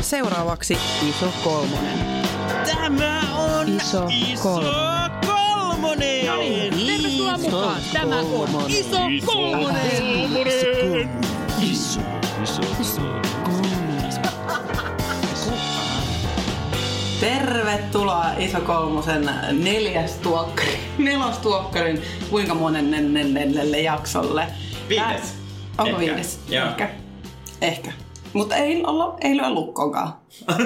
Seuraavaksi iso kolmonen. Tämä on Iso iso kolmonen. kolmonen. Tervetuloa mukaan. Tämä on Iso Kolmonen. Iso, iso, Tervetuloa Iso Kolmosen neljäs tuokkari, nelostuokkarin kuinka monen jaksolle. Viides. Onko Ehkä. viides? Joo. Ehkä. Ehkä. Mutta ei, olla, ei lyö lukkoonkaan.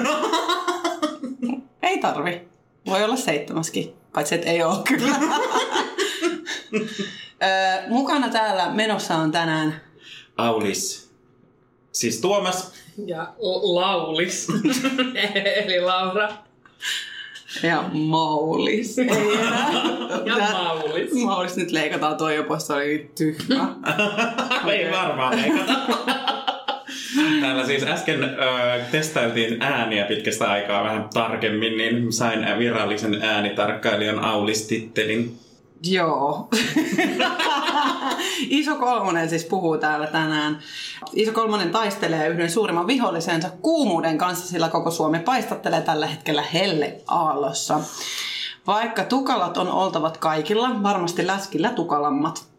ei tarvi. Voi olla seitsemäskin, paitsi että ei ole kyllä. Ö, Mukana täällä menossa on tänään Aulis. Siis Tuomas. Ja Laulis. Eli Laura. ja Maulis. Ei enää. Ja Tää- Maulis. Maulis nyt leikataan toi jo pois, se oli tyhmä. Ei varmaan leikata. Täällä siis äsken ö, testailtiin ääniä pitkästä aikaa vähän tarkemmin, niin sain virallisen äänitarkkailijan Aulis-tittelin. Joo. Iso Kolmonen siis puhuu täällä tänään. Iso Kolmonen taistelee yhden suurimman vihollisensa kuumuuden kanssa, sillä koko Suomi paistattelee tällä hetkellä helleaallossa. Vaikka tukalat on oltavat kaikilla, varmasti läskillä tukalammat.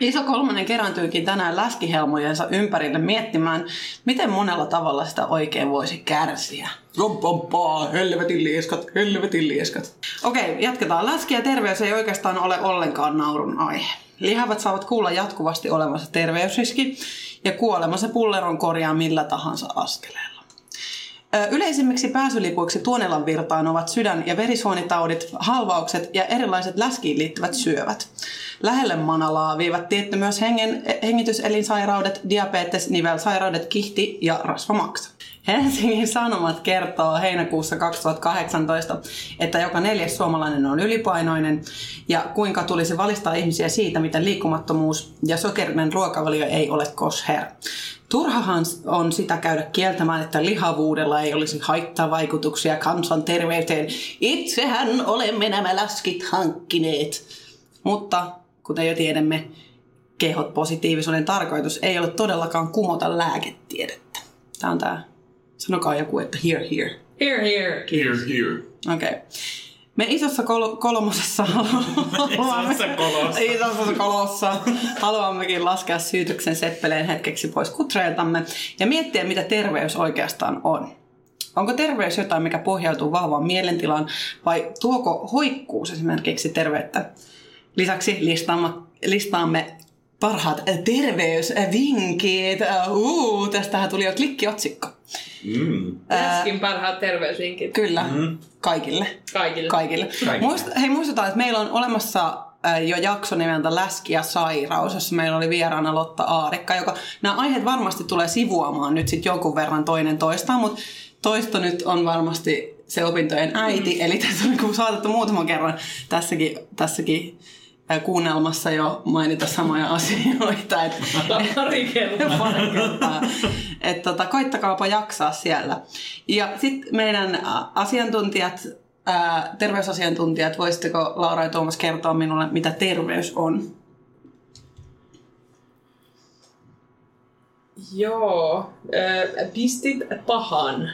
Iso Kolmonen kerääntyykin tänään läskihelmojensa ympärille miettimään, miten monella tavalla sitä oikein voisi kärsiä. Rompompaa, helvetin lieskat, helvetin lieskat. Okei, jatketaan. Läski ja terveys ei oikeastaan ole ollenkaan naurun aihe. Lihavat saavat kuulla jatkuvasti olevansa terveysriski ja kuolemansa pulleron korjaa millä tahansa askeleella. Yleisimmiksi pääsylipuiksi Tuonelan virtaan ovat sydän- ja verisuonitaudit, halvaukset ja erilaiset läskiin liittyvät syövät. Lähelle manalaa viivät tietty myös hengen, hengityselinsairaudet, diabetes, nivelsairaudet, kihti ja rasvamaksa. Helsingin Sanomat kertoo heinäkuussa 2018, että joka neljäs suomalainen on ylipainoinen ja kuinka tulisi valistaa ihmisiä siitä, mitä liikkumattomuus ja sokerinen ruokavalio ei ole kosher. Turhahan on sitä käydä kieltämään, että lihavuudella ei olisi haittavaikutuksia kansanterveyteen. Itsehän olemme nämä läskit hankkineet. Mutta kuten jo tiedämme, kehot positiivisuuden tarkoitus ei ole todellakaan kumota lääketiedettä. Tämä on tämä, sanokaa joku, että here, here. Here, here. Here, here. Okei. Okay. Me isossa kol- kolmosessa haluamme... Isossa kolossa. Isossa kolossa haluammekin laskea syytöksen seppeleen hetkeksi pois kutreiltamme ja miettiä, mitä terveys oikeastaan on. Onko terveys jotain, mikä pohjautuu vahvaan mielentilaan vai tuoko hoikkuus esimerkiksi terveyttä? Lisäksi listaamme, listaamme parhaat terveysvinkit. Uh, tästähän tuli jo klikkiotsikko. Mm. Läskin parhaat terveysvinkit Kyllä, mm. kaikille. kaikille. Kaikille. Kaikille. Muist, hei, muistetaan, että meillä on olemassa äh, jo jakso nimeltä Läski ja sairaus, jossa meillä oli vieraana Lotta Aarikka, joka nämä aiheet varmasti tulee sivuamaan nyt sitten jonkun verran toinen toistaan, mutta toisto nyt on varmasti se opintojen äiti, mm. eli tässä on niin saatettu muutaman kerran tässäkin, tässäkin äh, kuunnelmassa jo mainita samoja asioita. Et, Pari kertaa. pari kertaa. Et tota, koittakaapa jaksaa siellä. Ja sitten meidän asiantuntijat, ää, terveysasiantuntijat, voisitteko Laura ja Tuomas kertoa minulle, mitä terveys on? Joo. Ö, pistit pahan.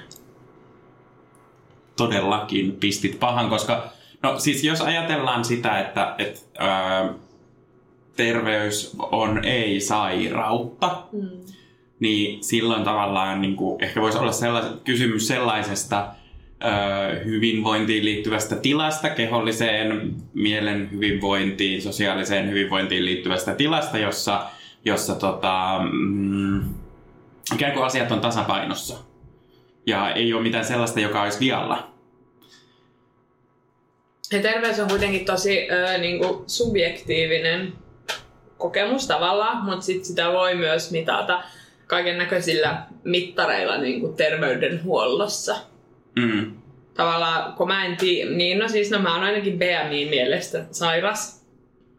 Todellakin pistit pahan, koska no siis jos ajatellaan sitä, että et, ää, terveys on ei-sairautta, Mm. niin silloin tavallaan niin kuin, ehkä voisi olla sellais, kysymys sellaisesta ö, hyvinvointiin liittyvästä tilasta, keholliseen mielen hyvinvointiin, sosiaaliseen hyvinvointiin liittyvästä tilasta, jossa, jossa tota, mm, ikään kuin asiat on tasapainossa. Ja ei ole mitään sellaista, joka olisi vialla. Ja terveys on kuitenkin tosi ö, niinku, subjektiivinen kokemus tavallaan, mutta sit sitä voi myös mitata kaiken näköisillä mittareilla niinku, terveydenhuollossa. Mm. Tavallaan, kun mä en tiedä, niin no siis no mä oon ainakin BMI mielestä sairas,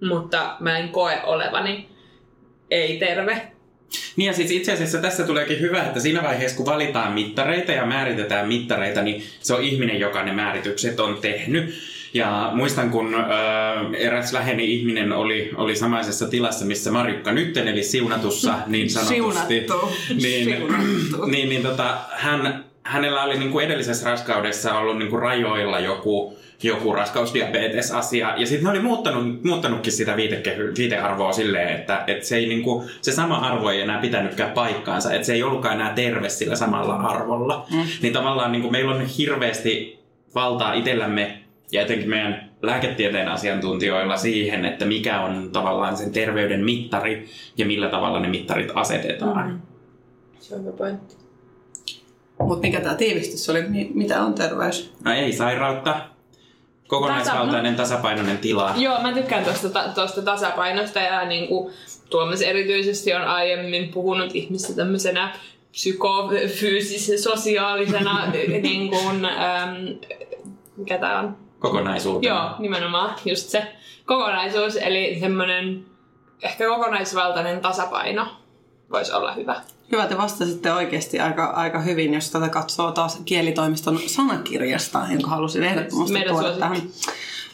mutta mä en koe olevani ei-terve. Niin ja siis itse asiassa tässä tuleekin hyvä, että siinä vaiheessa kun valitaan mittareita ja määritetään mittareita, niin se on ihminen, joka ne määritykset on tehnyt. Ja muistan, kun ö, eräs läheinen ihminen oli, oli samaisessa tilassa, missä Marjukka nyt eli siunatussa niin sanotusti. Siunattu. Niin, Siunattu. niin, niin tota, hän, hänellä oli niin kuin edellisessä raskaudessa ollut niin kuin rajoilla joku, joku raskausdiabetes-asia. Ja sitten ne oli muuttanut, muuttanutkin sitä viitekehy, viitearvoa silleen, että, että se, ei, niin kuin, se sama arvo ei enää pitänytkään paikkaansa. Että se ei ollutkaan enää terve sillä samalla arvolla. Mm. Niin tavallaan niin kuin meillä on hirveästi valtaa itsellämme ja etenkin meidän lääketieteen asiantuntijoilla siihen, että mikä on tavallaan sen terveyden mittari ja millä tavalla ne mittarit asetetaan. Mm. Se on hyvä pointti. Mutta mikä tämä tiivistys oli? Mi- mitä on terveys? No ei sairautta, kokonaisvaltainen tasapainoinen tila. Joo, mä tykkään tuosta, ta- tuosta tasapainosta ja niin kuin Tuomas erityisesti on aiemmin puhunut ihmistä tämmöisenä psykofyysisen, sosiaalisena, niin kuin, äm, mikä tää on? Kokonaisuutena. Joo, nimenomaan just se kokonaisuus, eli semmoinen ehkä kokonaisvaltainen tasapaino voisi olla hyvä. Hyvä, te vastasitte oikeasti aika, aika hyvin, jos tätä katsoo taas kielitoimiston sanakirjasta, jonka halusin ehdottomasti Meidän tuoda tähän.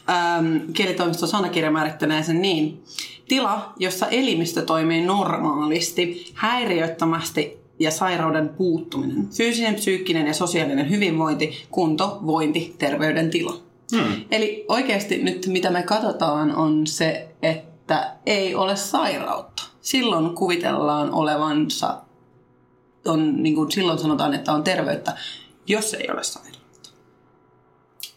Ähm, kielitoimiston sanakirja määrittelee sen niin. Tila, jossa elimistö toimii normaalisti, häiriöttömästi ja sairauden puuttuminen. Fyysinen, psyykkinen ja sosiaalinen hyvinvointi, kunto, vointi, terveydentila. Hmm. Eli oikeasti nyt mitä me katsotaan on se, että ei ole sairautta. Silloin kuvitellaan olevansa, on, niin kuin silloin sanotaan, että on terveyttä, jos ei ole sairautta.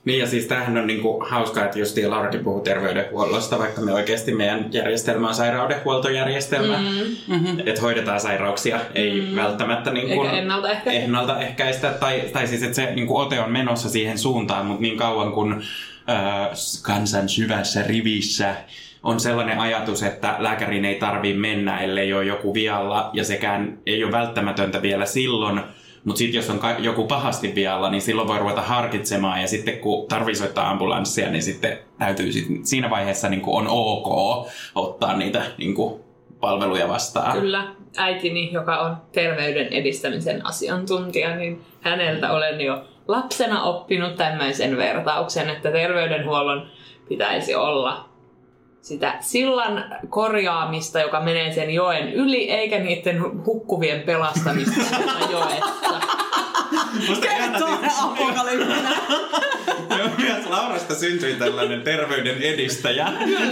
Niin ja siis tämähän on niinku hauskaa, että just Laurakin puhuu terveydenhuollosta, vaikka me oikeasti meidän järjestelmä on sairaudenhuoltojärjestelmä, mm-hmm. että hoidetaan sairauksia, ei mm-hmm. välttämättä niinku ennaltaehkäistä. ennaltaehkäistä tai, tai siis että se niinku ote on menossa siihen suuntaan, mutta niin kauan kun äh, kansan syvässä rivissä on sellainen ajatus, että lääkäriin ei tarvii mennä, ellei ole joku vialla, ja sekään ei ole välttämätöntä vielä silloin, mutta sitten jos on ka- joku pahasti vialla, niin silloin voi ruveta harkitsemaan ja sitten kun tarvii soittaa ambulanssia, niin sitten täytyy sit, siinä vaiheessa niin on ok ottaa niitä niin palveluja vastaan. Kyllä, äitini, joka on terveyden edistämisen asiantuntija, niin häneltä olen jo lapsena oppinut tämmöisen vertauksen, että terveydenhuollon pitäisi olla sitä sillan korjaamista, joka menee sen joen yli, eikä niiden hukkuvien pelastamista joessa. Musta Kertoo siis- apokalyptinen. Joo, Myös Laurasta syntyi tällainen terveyden edistäjä.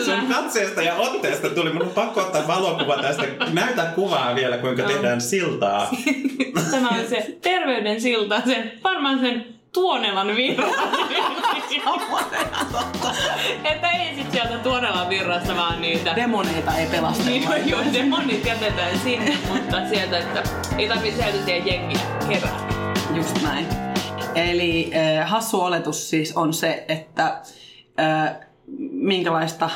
Sun katseesta ja otteesta tuli, mun pakko ottaa valokuva tästä. Näytä kuvaa vielä, kuinka tehdään siltaa. Tämä on se terveyden silta, sen, varmaan sen Tuonelan virra. että ei sit sieltä Tuonelan virrasta vaan niitä Demoneita ei pelasta. Niin, joo, demonit jätetään sinne, mutta sieltä, että ei tarvitse sieltä jengiä kerää. Just näin. Eli äh, hassu oletus siis on se, että äh, minkälaista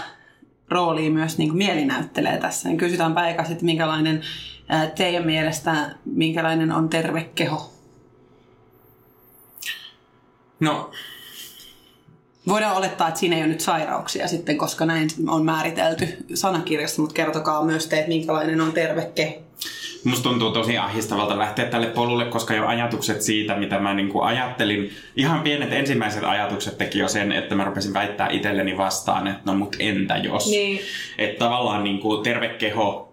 roolia myös niin kuin mieli näyttelee tässä. Niin kysytäänpä eka sitten, minkälainen äh, teidän mielestä, minkälainen on terve keho? No, Voidaan olettaa, että siinä ei ole nyt sairauksia sitten, koska näin on määritelty sanakirjassa, mutta kertokaa myös te, että minkälainen on terve keho. Musta tuntuu tosi ahdistavalta lähteä tälle polulle, koska jo ajatukset siitä, mitä mä niinku ajattelin, ihan pienet ensimmäiset ajatukset teki jo sen, että mä rupesin väittää itselleni vastaan, että no mut entä jos. Niin. Että tavallaan niinku terve keho,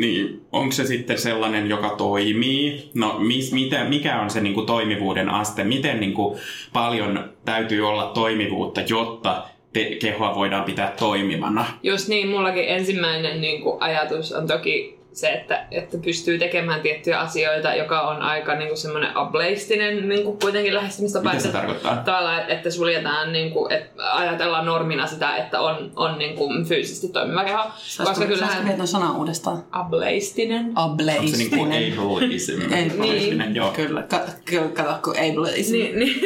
niin onko se sitten sellainen, joka toimii? No mis, mitä, mikä on se niinku toimivuuden aste? Miten niinku paljon täytyy olla toimivuutta, jotta te, kehoa voidaan pitää toimivana? Just niin, mullakin ensimmäinen niin kuin, ajatus on toki se, että, että pystyy tekemään tiettyjä asioita, joka on aika niin kuin semmoinen ableistinen niin kuin kuitenkin lähestymistapa. Mitä se että- tarkoittaa? Tavallaan, että suljetaan, niin kuin, että ajatellaan normina sitä, että on, on niin kuin fyysisesti toimiva keho. Koska Saisiko kyllähän saisiko sana uudestaan? ableistinen. Onko se niinku Ableistinen. ableism? Ei, Ableistinen, joo. Kyllä, kyllä, kato, kun ableism. Niin, niin.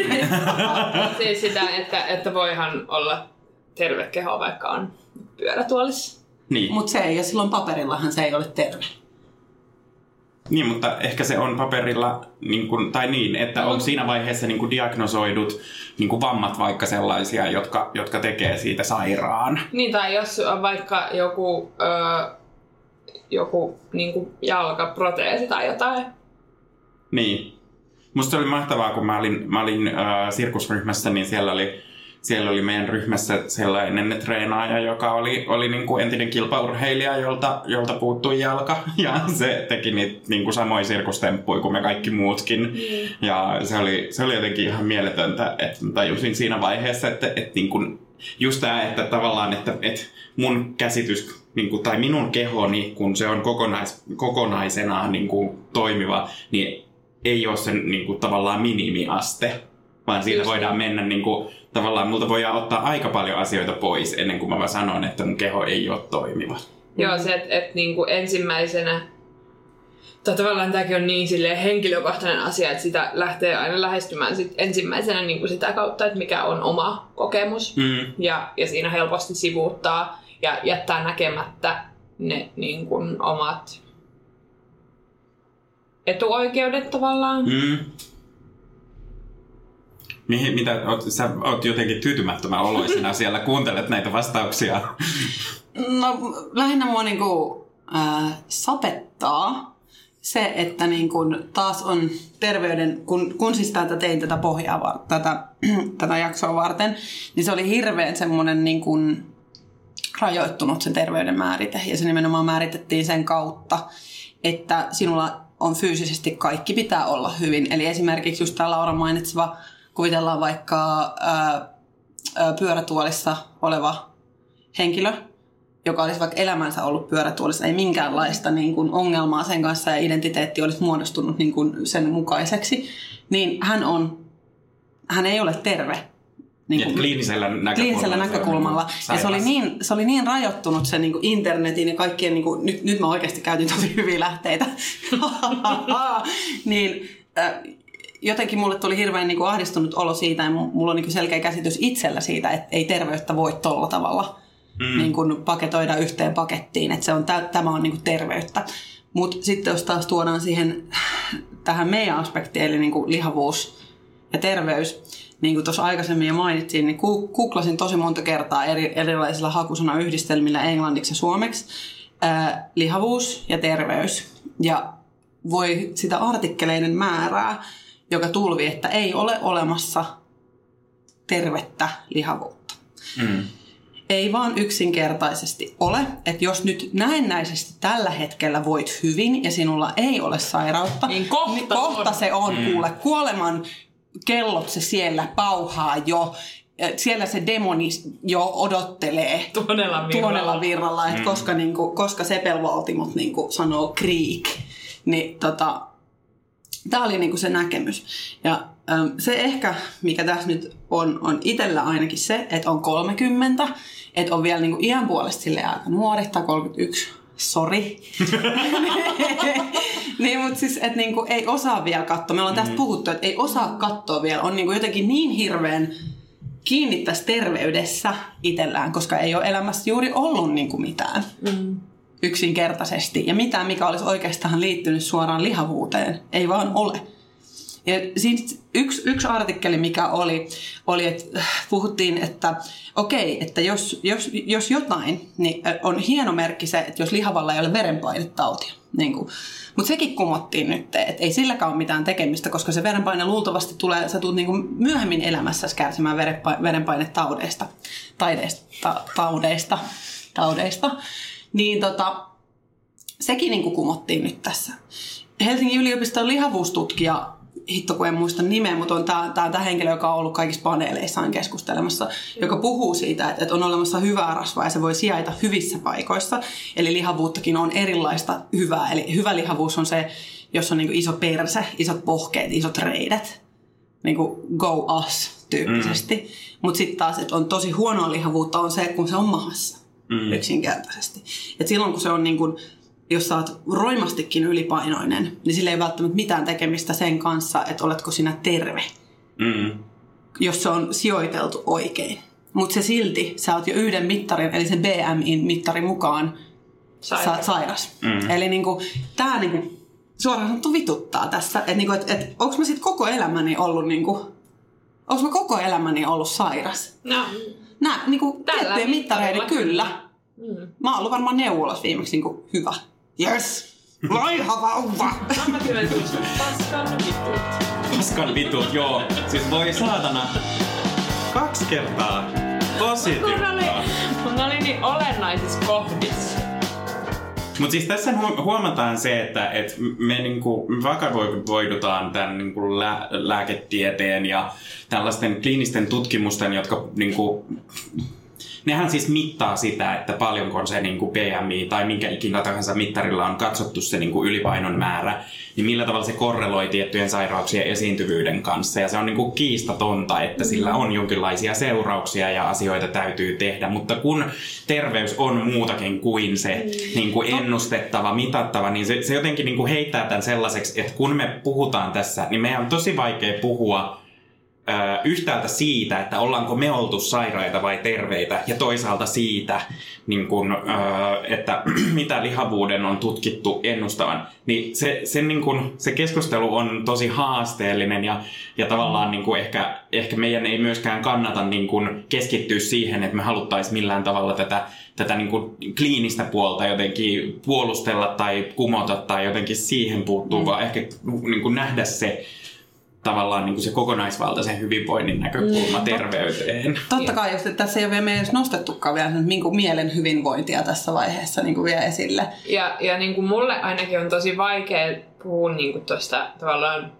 siis sitä, että, että voihan olla terve keho, vaikka on pyörätuolissa. Niin. Mutta se ei, ja silloin paperillahan se ei ole terve. niin, mutta ehkä se on paperilla, niin kuin, tai niin, että on siinä vaiheessa niin kuin diagnosoidut niin kuin vammat vaikka sellaisia, jotka, jotka tekee siitä sairaan. Niin, tai jos on vaikka joku, öö, joku niin kuin jalkaproteesi tai jotain. Niin. Musta oli mahtavaa, kun mä olin, mä olin äh, sirkusryhmässä, niin siellä oli siellä oli meidän ryhmässä sellainen treenaaja, joka oli, oli niin kuin entinen kilpaurheilija, jolta, jolta puuttui jalka. Ja se teki niitä niin kuin samoja sirkustemppuja kuin me kaikki muutkin. Mm. Ja se oli, se oli jotenkin ihan mieletöntä, että tajusin siinä vaiheessa, että, että niin kuin just tämä, että tavallaan, että, että mun käsitys niin kuin, tai minun kehoni, kun se on kokonais, kokonaisena niin kuin, toimiva, niin ei ole sen niin kuin, tavallaan minimiaste, vaan Just voidaan niin. mennä niin kuin, tavallaan, multa voidaan ottaa aika paljon asioita pois ennen kuin mä vaan sanon, että mun keho ei ole toimiva. Joo, se, että et, niinku ensimmäisenä, tai tavallaan tämäkin on niin silleen henkilökohtainen asia, että sitä lähtee aina lähestymään sit ensimmäisenä niinku sitä kautta, että mikä on oma kokemus. Mm. Ja, ja siinä helposti sivuuttaa ja jättää näkemättä ne niin kuin, omat etuoikeudet tavallaan. Mm. Mihin, mitä, oot, sä oot jotenkin tyytymättömän oloisena siellä, kuuntelet näitä vastauksia. No lähinnä mua niinku, äh, sapettaa se, että niin kun taas on terveyden, kun, kun siis tätä tein tätä pohjaa, tätä, tätä jaksoa varten, niin se oli hirveän semmoinen niin kun rajoittunut se terveyden määrite. Ja se nimenomaan määritettiin sen kautta, että sinulla on fyysisesti kaikki pitää olla hyvin. Eli esimerkiksi just tämä Laura mainitseva, kuvitellaan vaikka ää, ää, pyörätuolissa oleva henkilö, joka olisi vaikka elämänsä ollut pyörätuolissa, ei minkäänlaista niin kuin ongelmaa sen kanssa ja identiteetti olisi muodostunut niin kuin sen mukaiseksi, niin hän, on, hän ei ole terve. Niin Ja kliinisellä näkökulmalla. kliinisellä näkökulmalla. Ja se oli, niin, se oli niin rajoittunut se niin kuin internetin ja kaikkien, niin kuin, nyt, nyt mä oikeasti käytin tosi hyviä lähteitä, niin jotenkin mulle tuli hirveän niin kuin ahdistunut olo siitä ja mu- mulla on niin kuin selkeä käsitys itsellä siitä, että ei terveyttä voi tolla tavalla mm. niin kuin paketoida yhteen pakettiin, että se on, tä, tämä on niin kuin terveyttä. Mutta sitten jos taas tuodaan siihen tähän meidän aspektiin, eli niin kuin lihavuus ja terveys, niin kuin tuossa aikaisemmin jo mainitsin, niin ku- googlasin tosi monta kertaa eri, erilaisilla hakusanayhdistelmillä englanniksi ja suomeksi ää, lihavuus ja terveys. Ja voi sitä artikkeleiden määrää, joka tulvi, että ei ole olemassa tervettä lihavuutta. Mm. Ei vaan yksinkertaisesti ole, että jos nyt näennäisesti tällä hetkellä voit hyvin ja sinulla ei ole sairautta, Niin kohta kohta on. se on, kuule, kuoleman kellot se siellä pauhaa jo, Ja siellä se demoni jo odottelee Tuonella virralla. tuonella virralla, että koska, niinku, koska sepelvaltimot niinku sanoo kriik, niin tota, tämä oli niinku se näkemys. Ja äm, se ehkä, mikä tässä nyt on, on itsellä ainakin se, että on 30, että on vielä niinku iän puolesta silleen aika nuori, tai 31, sori. niin, mutta siis, että niinku ei osaa vielä katsoa. Me ollaan tästä puhuttu, että ei osaa katsoa vielä. On niinku jotenkin niin hirveän kiinni tässä terveydessä itsellään, koska ei ole elämässä juuri ollut niinku mitään Mm. Yksinkertaisesti. Ja mitään, mikä olisi oikeastaan liittynyt suoraan lihavuuteen, ei vaan ole. Ja yksi, yksi artikkeli, mikä oli, oli että äh, puhuttiin, että okei, että jos, jos, jos jotain, niin äh, on hieno merkki se, että jos lihavalla ei ole verenpainetautia. Niin. Mutta sekin kumottiin nyt, että ei silläkään ole mitään tekemistä, koska se verenpaine luultavasti tulee, sä tulet niin myöhemmin elämässäsi kärsimään verenpa- verenpainetaudeista, taideista, ta, taudeista, taudeista. Niin tota, sekin niin kuin kumottiin nyt tässä. Helsingin yliopiston lihavuustutkija, hitto kun en muista nimeä, mutta on tämä, tämä, tämä henkilö, joka on ollut kaikissa paneeleissaan keskustelemassa, joka puhuu siitä, että, että on olemassa hyvää rasvaa ja se voi sijaita hyvissä paikoissa. Eli lihavuuttakin on erilaista hyvää. Eli hyvä lihavuus on se, jos on niin kuin iso perse, isot pohkeet, isot reidet. Niin kuin go us tyyppisesti. Mm. Mutta sitten taas, että on tosi huonoa lihavuutta on se, kun se on mahassa Mm. yksinkertaisesti. Et silloin kun se on niin kuin, jos sä oot roimastikin ylipainoinen, niin sillä ei välttämättä mitään tekemistä sen kanssa, että oletko sinä terve, Mm. jos se on sijoiteltu oikein. Mutta se silti, sä oot jo yhden mittarin, eli sen BMI-mittarin mukaan Sairas. Sa- sairas. Mm. Eli niinku, tää niinku, suoraan sanottu vituttaa tässä, että niinku, et, et, onko mä sit koko elämäni ollut niinku, onko mä koko elämäni ollut sairas? No, Nää, niinku, Tällä mittareiden mittarilla kyllä. Mm. Mä oon ollut varmaan neuvolas viimeksi niinku hyvä. Yes! Laiha vauva! Paskan vitut. Paskan vitut, joo. Siis voi saatana. Kaksi kertaa. Tosi ne oli, tiukkaa. kun ne oli niin olennaisissa kohdissa. Mutta siis tässä hu- huomataan se, että et me niinku vakavoidutaan tämän niinku lä- lääketieteen ja tällaisten kliinisten tutkimusten, jotka niinku, nehän siis mittaa sitä, että paljonko se niinku BMI tai minkä ikinä tahansa mittarilla on katsottu se niinku ylipainon määrä, niin millä tavalla se korreloi tiettyjen sairauksien esiintyvyyden kanssa. Ja se on niinku kiistatonta, että sillä on jonkinlaisia seurauksia ja asioita täytyy tehdä. Mutta kun terveys on muutakin kuin se niinku ennustettava, mitattava, niin se, se jotenkin niinku heittää tämän sellaiseksi, että kun me puhutaan tässä, niin meidän on tosi vaikea puhua yhtäältä siitä, että ollaanko me oltu sairaita vai terveitä, ja toisaalta siitä, niin kun, että mitä lihavuuden on tutkittu ennustavan, niin se, se, niin kun, se keskustelu on tosi haasteellinen, ja, ja tavallaan niin kun ehkä, ehkä meidän ei myöskään kannata niin kun keskittyä siihen, että me haluttaisiin millään tavalla tätä, tätä niin kun kliinistä puolta jotenkin puolustella tai kumota tai jotenkin siihen puuttua, mm. vaan ehkä niin kun nähdä se, tavallaan niin kuin se kokonaisvaltaisen hyvinvoinnin näkökulma Mm. terveyteen. Totta kai, just, että tässä ei ole vielä meidän edes nostettukaan vielä niin kuin mielen hyvinvointia tässä vaiheessa niin kuin vielä esille. Ja, ja niin kuin mulle ainakin on tosi vaikea puhua niin kuin tuosta tavallaan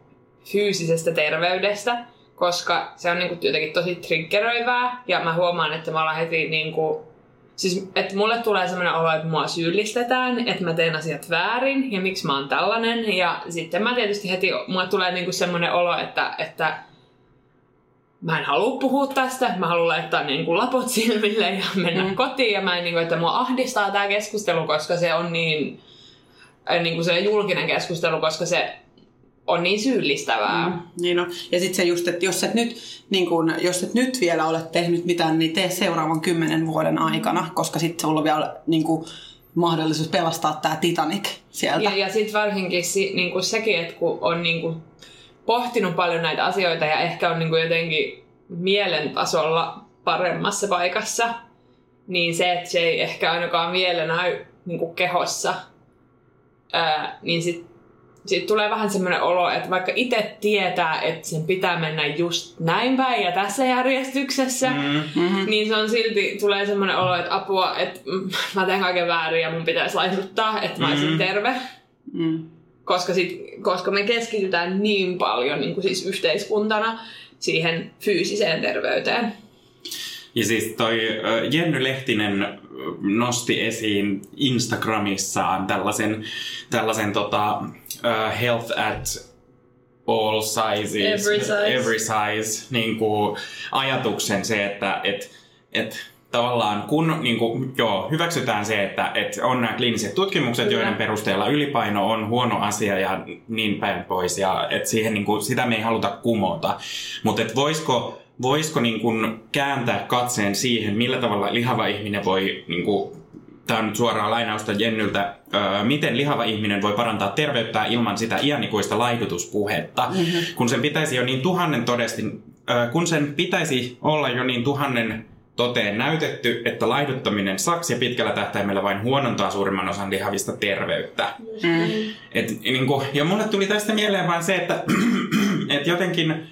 fyysisestä terveydestä, koska se on niin kuin jotenkin tosi triggeröivää ja mä huomaan, että mä ollaan heti niin kuin, siis että mulle tulee sellainen olo, että mua syyllistetään, että mä teen asiat väärin ja miksi mä oon tällainen. Ja sitten mä tietysti heti, mulle tulee niin kuin semmoinen olo, että, että mä en halua puhua tästä, mä haluan laittaa niin kuin lapot silmille ja mennä mm. kotiin. Ja mä en, niin kuin, että mua ahdistaa tämä keskustelu, koska se on niin, äh, niin kuin se julkinen keskustelu, koska se on niin syyllistävää. Mm. Niin on. Ja sitten se just, että jos et, nyt, niin kun, jos et nyt vielä ole tehnyt mitään, niin tee seuraavan kymmenen vuoden aikana, koska sitten sulla on vielä niin kun, mahdollisuus pelastaa tämä Titanic sieltä. Ja, ja sitten varsinkin si, niin kuin sekin, että kun on niin kuin pohtinut paljon näitä asioita ja ehkä on niin jotenkin mielen tasolla paremmassa paikassa, niin se, että se ei ehkä ainakaan vielä näy niin kehossa, ää, niin sitten sit tulee vähän semmoinen olo, että vaikka itse tietää, että sen pitää mennä just näin päin ja tässä järjestyksessä, mm. Mm-hmm. niin se on silti, tulee semmoinen olo, että apua, että mm, mä teen kaiken väärin ja mun pitäisi laihduttaa, että mä olisin Mm. terve. Mm. Koska, sit, koska me keskitytään niin paljon niin kuin siis yhteiskuntana siihen fyysiseen terveyteen. Ja siis toi Jenny Lehtinen nosti esiin Instagramissaan tällaisen, tällaisen tota, ö, health at all sizes, Every size. every size niin kuin ajatuksen se, että et, et, tavallaan kun niin kuin, joo, hyväksytään se, että, että on nämä kliiniset tutkimukset, Kyllä. joiden perusteella ylipaino on huono asia ja niin päin pois, ja että siihen, niin kuin, sitä me ei haluta kumota. Mutta voisiko, voisiko niin kuin kääntää katseen siihen, millä tavalla lihava ihminen voi, niin kuin, tämä on nyt suoraa lainausta Jennyltä, öö, miten lihava ihminen voi parantaa terveyttä ilman sitä iänikuista laihdutuspuhetta, mm-hmm. kun sen pitäisi jo niin tuhannen todestin, öö, kun sen pitäisi olla jo niin tuhannen toteen näytetty, että laihduttaminen saksi ja pitkällä tähtäimellä vain huonontaa suurimman osan lihavista terveyttä. Mm. Et, niin kuin, ja mulle tuli tästä mieleen vaan se, että et jotenkin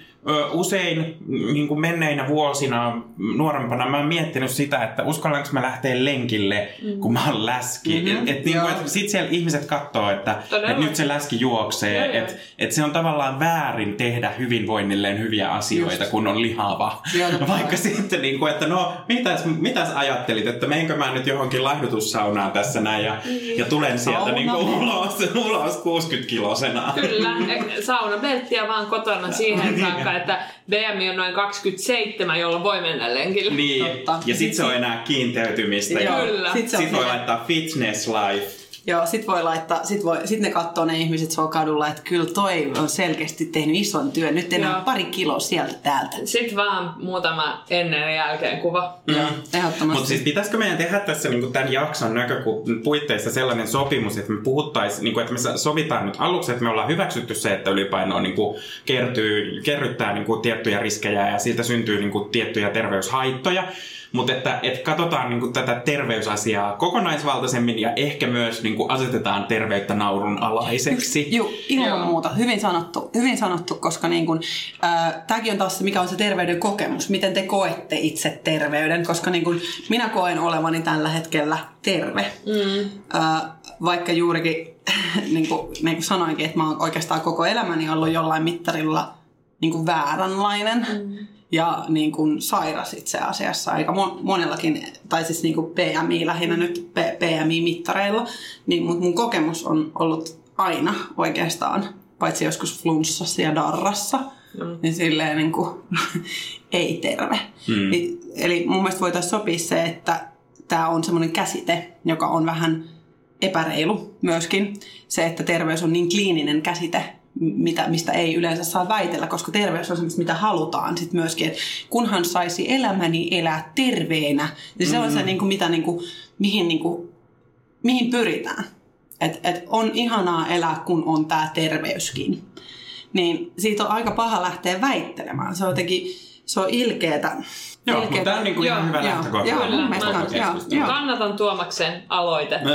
usein niin kuin menneinä vuosina nuorempana mä oon miettinyt sitä, että uskallanko mä lähteä lenkille, mm. kun mä oon läski. Mhm, Mm-hmm. Et, et, niin kuin, et sit siellä ihmiset katsoo, että Todella. et nyt se läski juoksee. Että et se on tavallaan väärin tehdä hyvinvoinnilleen hyviä asioita, Just. kun on lihava. Joo, Vaikka sitten, niin kuin, että no, mitäs, mitäs ajattelit, että meinkö mä nyt johonkin laihdutussaunaan tässä näin ja, ja tulen sieltä Sauna. niin kuin ulos, ulos 60 kilosena. Kyllä, saunabelttiä vaan kotona siihen saakka, että BMI on noin 27, jolloin voi mennä lenkille. Niin, Totta. ja sit se on enää kiinteytymistä. Joo, ja Kyllä. Sit se on Sit voi laittaa fitness life. Joo, sit voi laittaa, sit, voi, sit ne katsoo ne ihmiset siellä kadulla, että kyllä toi on selkeästi tehnyt ison työn. Nyt enää Joo. pari kiloa sieltä täältä. Sitten vaan muutama ennen ja jälkeen kuva. Joo, ehdottomasti. Mutta siis pitäisikö meidän tehdä tässä niinku tämän jakson näköku- puitteissa sellainen sopimus, että me puhuttaisiin, niinku, että me sovitaan nyt aluksi, että me ollaan hyväksytty se, että ylipaino niinku, kertyy, kerryttää niinku, tiettyjä riskejä ja siitä syntyy niinku, tiettyjä terveyshaittoja. Mutta että, että katsotaan niin kuin tätä terveysasiaa kokonaisvaltaisemmin ja ehkä myös niin kuin asetetaan terveyttä naurun alaiseksi. Joo, ilman Joo. muuta. Hyvin sanottu, hyvin sanottu koska niin kun, äh, tämäkin on taas se, mikä on se terveyden kokemus. Miten te koette itse terveyden, koska niin kun, minä koen olevani tällä hetkellä terve. Mm. Äh, vaikka juurikin, niin kuin, niin kuin sanoinkin, että mä oon oikeastaan koko elämäni ollut jollain mittarilla niin kuin vääränlainen. Mm. Ja niin kuin sairas itse asiassa aika mo- monellakin, tai siis niin kuin PMI lähinnä nyt PMI-mittareilla, niin mun, mun kokemus on ollut aina oikeastaan, paitsi joskus flunssassa ja darrassa, mm. niin silleen niin kuin, ei terve. Mm. Eli mun mielestä voitaisiin sopia se, että tämä on semmoinen käsite, joka on vähän epäreilu myöskin. Se, että terveys on niin kliininen käsite, mitä, mistä ei yleensä saa väitellä, koska terveys on semmoista, mitä halutaan sit myöskin. Et kunhan saisi elämäni elää terveenä, niin se on se, niin kuin, mitä, niin kuin, mihin, niin kuin, mihin pyritään. Et, et on ihanaa elää, kun on tämä terveyskin. Niin siitä on aika paha lähteä väittelemään. Se on jotenkin, se on ilkeetä. Joo, ilkeetä. mutta tämä on niin kuin ihan hyvä joo, lähtökohta. joo, Kyllä, mun mielestä mä- kans, joo, joo. Kannatan Tuomaksen aloite.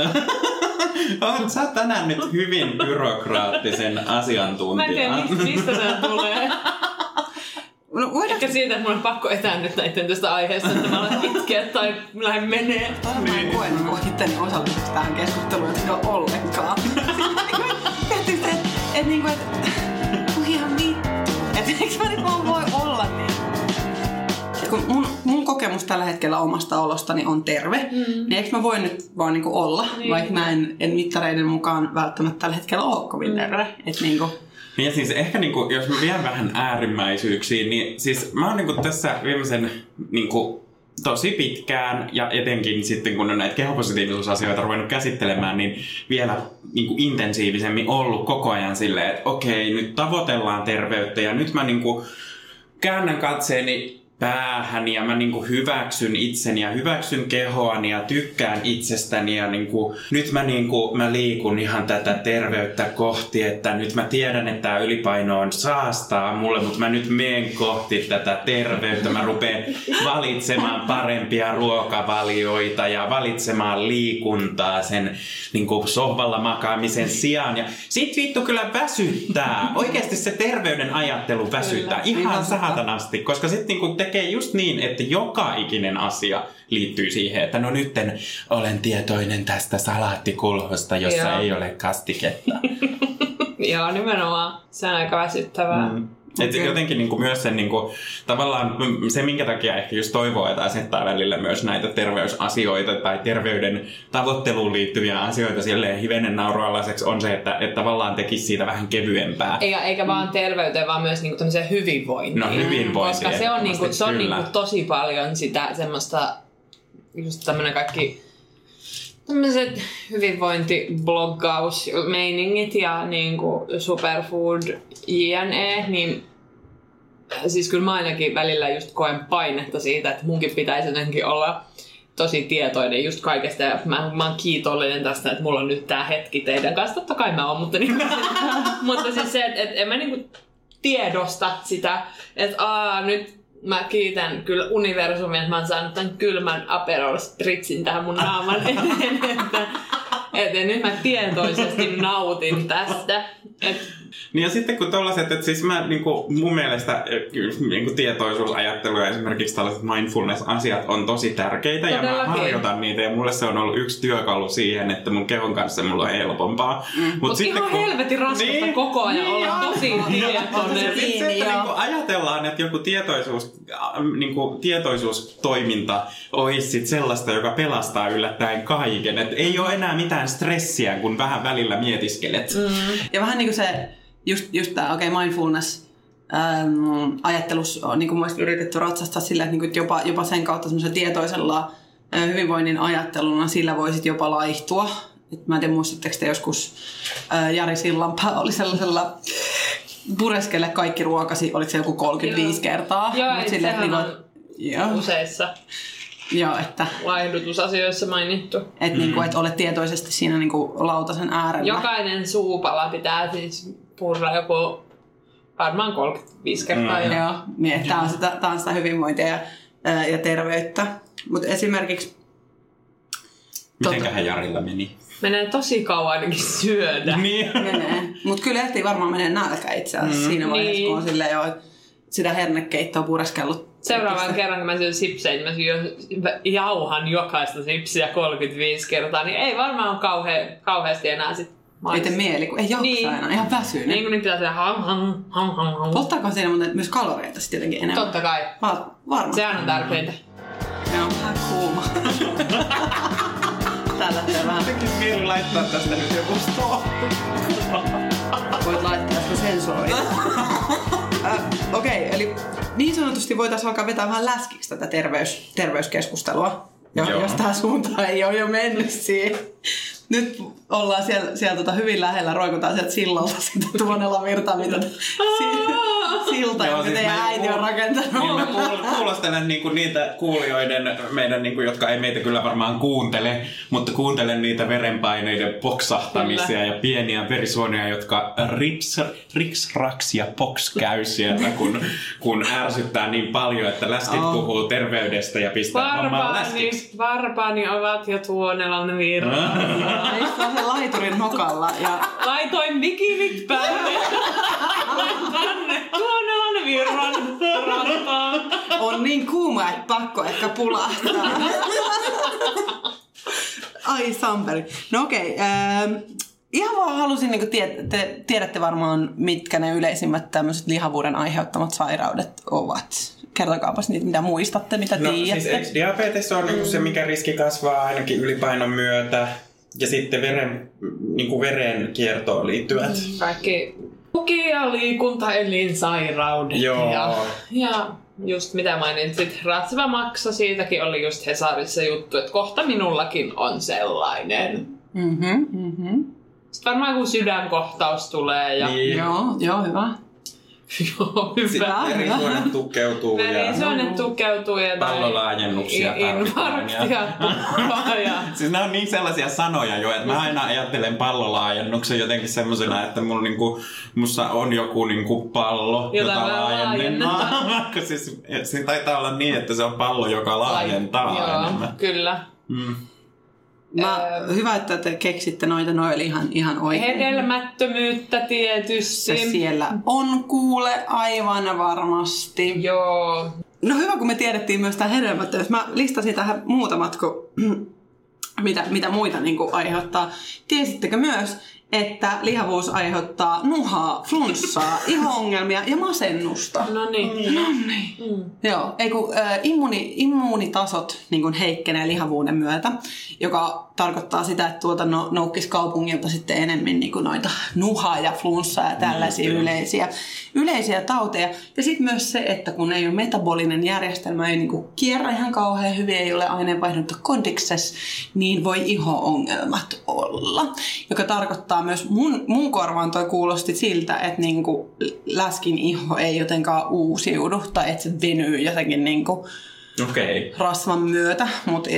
On, sä oot tänään nyt hyvin byrokraattisen Mä en asiantuntija. tiedä, mistä, tämä tulee. No, voidaanko Ehkä siitä, että mun on pakko etääntyä näiden tästä aiheesta, että mä alan itkeä tai mä lähden menee. Mä en koe niin itteni osalliseksi tähän keskusteluun, että ole ollenkaan. Se, että et, niinku, et, ihan vittu. Että eikö mä nyt vaan voi olla niin? Ja kun mun, mun kokemus tällä hetkellä omasta olostani on terve, mm. niin eikö mä voi nyt vaan niinku olla, niin. vaikka mä en, en mittareiden mukaan välttämättä tällä hetkellä ole kovin terve. Et niinku, Niin ja siis ehkä niinku, jos mä vien vähän äärimmäisyyksiin, niin siis mä oon niinku tässä viimeisen niinku, tosi pitkään ja etenkin sitten kun on näitä kehopositiivisuusasioita ruvennut käsittelemään, niin vielä niinku intensiivisemmin ollut koko ajan silleen, että okei, nyt tavoitellaan terveyttä ja nyt mä niinku käännän katseeni päähän ja mä niinku hyväksyn itseni ja hyväksyn kehoani ja tykkään itsestäni ja niinku, nyt mä, niinku, mä liikun ihan tätä terveyttä kohti, että nyt mä tiedän, että tämä ylipaino on saastaa mulle, mutta mä nyt menen kohti tätä terveyttä. Mä rupean valitsemaan parempia ruokavalioita ja valitsemaan liikuntaa sen niinku, sohvalla makaamisen sijaan. Ja sit vittu kyllä väsyttää. Oikeasti se terveyden ajattelu väsyttää ihan Niin saatanasti, koska sitten niinku tekee just niin, että joka ikinen asia liittyy siihen, että no nytten olen tietoinen tästä salaattikulhosta, jossa Joo. ei ole kastiketta. Joo, nimenomaan. Se on aika väsyttävää. Mm. Et jotenkin niinku myös sen niinku, tavallaan mm, se, minkä takia ehkä just toivoo, että asettaa välillä myös näitä terveysasioita tai terveyden tavoitteluun liittyviä asioita silleen hivenen nauroalaiseksi on se, että, että tavallaan tekisi siitä vähän kevyempää. Eikä, eikä vaan terveyteen, vaan myös niinku tämmöiseen hyvinvointiin. No, hyvinvointi Koska se on, niinku, se on kyllä. niinku tosi paljon sitä semmoista, just tämmönen kaikki tämmöiset hyvinvointibloggausmeiningit ja niinku superfood jne, niin siis kyllä mä ainakin välillä just koen painetta siitä, että munkin pitäisi jotenkin olla tosi tietoinen just kaikesta ja mä, mä oon kiitollinen tästä, että mulla on nyt tää hetki teidän kanssa. Totta kai mä oon, mutta, niin, mutta siis se, että, että en mä niinku tiedosta sitä, että aa, nyt mä kiitän kyllä universumia, että mä oon saanut tämän kylmän Aperol Spritzin tähän mun naaman eteen, että, että nyt mä tietoisesti nautin tästä. Et, Niin ja sitten kun tollaset, että siis mä niinku, mun mielestä eh, niinku tietoisuusajattelu ja esimerkiksi tällaiset mindfulness-asiat on tosi tärkeitä ja mä Todellakin. harjoitan niitä ja mulle se on ollut yksi työkalu siihen, että mun kehon kanssa mulla on helpompaa. Mm. Mut Mutta ihan helvetin raskasta koko ajan olla on. tosi Ja tietoinen. sitten se, että Niin, niinku ajatellaan, että joku tietoisuus, äh, niinku tietoisuustoiminta olisi sit sellaista, joka pelastaa yllättäen kaiken. Et ei ole enää mitään stressiä, kun vähän välillä mietiskelet. Mm. Ja vähän niin kuin se, just, just tämä okay, mindfulness äm, ajattelus on niin kuin mun yritetty ratsastaa sillä, että, niin kuin, että jopa, jopa sen kautta semmoisella tietoisella ä, hyvinvoinnin ajatteluna sillä voisit jopa laihtua. Et mä en tiedä, muistatteko te joskus ä, Jari Sillanpää oli sellaisella pureskelle kaikki ruokasi, oliko se joku 35 Joo. kertaa. Joo, Mut et sehän että on niinku, joo, useissa joo, että, laihdutusasioissa mainittu. et, mm. niinku, että olet tietoisesti siinä niinku, lautasen äärellä. Jokainen suupala pitää siis purra joku varmaan 35 kertaa. Mm. Joo, niin tämä on, sitä, tää on sitä hyvinvointia ja, ja terveyttä. Mutta esimerkiksi Mitenköhän Jarilla meni? Menee tosi kauan ainakin syödä. Niin. menee. Mutta kyllä ehtii varmaan menee nälkä itse asiassa mm. siinä vaiheessa, Niin. kun on silleen jo sitä hernekeittoa pureskellut. Seuraavan kerran, kun mä syön sipsejä, niin mä syön jauhan jokaista sipsiä 35 kertaa, niin ei varmaan ole kauhe, kauheasti enää sit Ei tee mieli, kun ei jaksa Niin. enää. Ihan väsynyt. Niin kuin niin pitää tehdä ham ham ham ham ham. Polttaako siinä muuten myös kaloreita sitten jotenkin enemmän? Totta kai. Va- varmasti. Sehän on tärkeintä. Joo, vähän kuuma. Tää lähtee vähän. Tekis mieli laittaa tästä nyt joku stop. Voit laittaa sitä sensuroida. Äh, Okei, okay, eli niin sanotusti voitaisiin alkaa vetää vähän läskiksi tätä terveys, terveyskeskustelua. Jo, Joo. jos tämä suunta ei ole jo mennyt siihen. Nyt ollaan siellä, siellä tota hyvin lähellä, roikutaan sieltä sillalta sitä Tuonela virtaa, mitä si- silta, Joo, jonka siis teidän äiti on rakentanut. Niin mä kuul- kuulostelen niinku niitä kuulijoiden, meidän, niinku, jotka ei meitä kyllä varmaan kuuntele, mutta kuuntelen niitä verenpaineiden poksahtamisia Kyllä. ja pieniä verisuonia, jotka rips, riks, raks ja poks käy siellä, kun, kun ärsyttää niin paljon, että läskit Oh. puhuu terveydestä ja pistää hommaa Varpaani, läskiksi. varpaani ovat jo tuonelan virralla. Istuu se laiturin nokalla ja Laitoin bikinit päälle. Tänne tuonelan virran rantaan. on niin kuuma, että pakko ehkä pulahtaa. Ai Samperi. No okei. Ähm, ihan vaan halusin, niin tie, te tiedätte varmaan, mitkä ne yleisimmät tämmöiset lihavuuden aiheuttamat sairaudet ovat. Kertokaapas niitä, mitä muistatte, mitä No tiedätte. siis diabetes on niinku se, mikä riski kasvaa ainakin ylipainon myötä? Ja sitten veren, niinku verenkiertoon liittyvät. Kaikki tuki- ja liikuntaelinsairaudet. Joo. Ja, ja just mitä mainitsit, ratseva maksa, siitäkin oli just Hesarissa juttu, että kohta minullakin on sellainen. Mhm, mhm. Sitten varmaan kun sydänkohtaus tulee ja Niin. Joo, joo, hyvä. joo, hyvä. Sitten verisuonet tukeutuu ja Verisuonet tukeutuu ja pallolaajennuksia tarvitaan. infarktia ja Siis nämä on niin sellaisia sanoja jo, että mä aina ajattelen pallolaajennuksen jotenkin semmosena, että mulla niinku, mussa on joku niinku pallo, Jota jota, laajennetaan. Vaikka siis, se taitaa olla niin, että se on pallo, joka laajentaa Joo, enemmän. kyllä. Mm. Mä, hyvä, että te keksitte noita, noi oli ihan, ihan oikein. Hedelmättömyyttä tietysti. Se siellä on kuule aivan varmasti. Joo. No hyvä, kun me tiedettiin myös tämä hedelmättömyys. Mä listasin tähän muutamat, kun, mitä, mitä muita niin kuin aiheuttaa. Tiesittekö myös, että lihavuus aiheuttaa nuhaa, flunssaa, iho-ongelmia ja masennusta? No niin. No niin. Joo, ei kun äh, immuuni, immuunitasot niin kun heikkenee lihavuuden myötä, joka tarkoittaa sitä, että tuota no, noukkisi kaupungilta sitten enemmän niin kuin noita nuhaa ja flunssaa ja tällaisia Niin, yleisiä, yleisiä tauteja. Ja sitten myös se, että kun ei ole metabolinen järjestelmä, ei niin kuin kierrä ihan kauhean hyvin, ei ole aineenvaihdunta kondiksessa, niin voi iho-ongelmat olla. Joka tarkoittaa myös, mun, mun korvaan toi kuulosti siltä, että niin kuin läskin iho ei jotenkaan uusiudu tai että se venyy jotenkin niin kuin Okei. rasvan myötä, mutta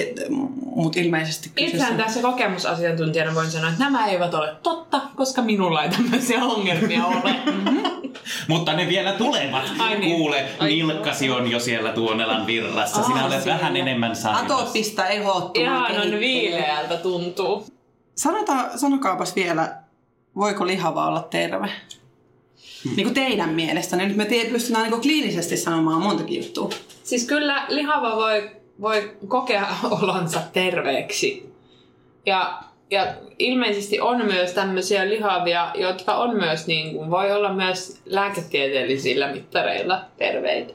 mut ilmeisesti Itsehän tässä kokemusasiantuntijana voin sanoa, että nämä eivät ole totta, koska minulla ei tämmöisiä ongelmia ole. Mutta ne vielä tulevat. Ai niin. Kuule, Ai nilkkasi on jo siellä Tuonelan virrassa. Sinä Aa, olet siellä. vähän enemmän saanut. Atooppista ehottumaan. Ihan on viileältä tuntuu. Sanota, sanokaapas vielä, voiko lihava olla terve? Niin kuin teidän mielestänne. Nyt me pystytään niin kuin kliinisesti sanomaan montakin juttua. Siis kyllä lihava voi, voi kokea olonsa terveeksi. Ja, ja ilmeisesti on myös tämmöisiä lihavia, jotka on myös niin kuin, voi olla myös lääketieteellisillä mittareilla terveitä.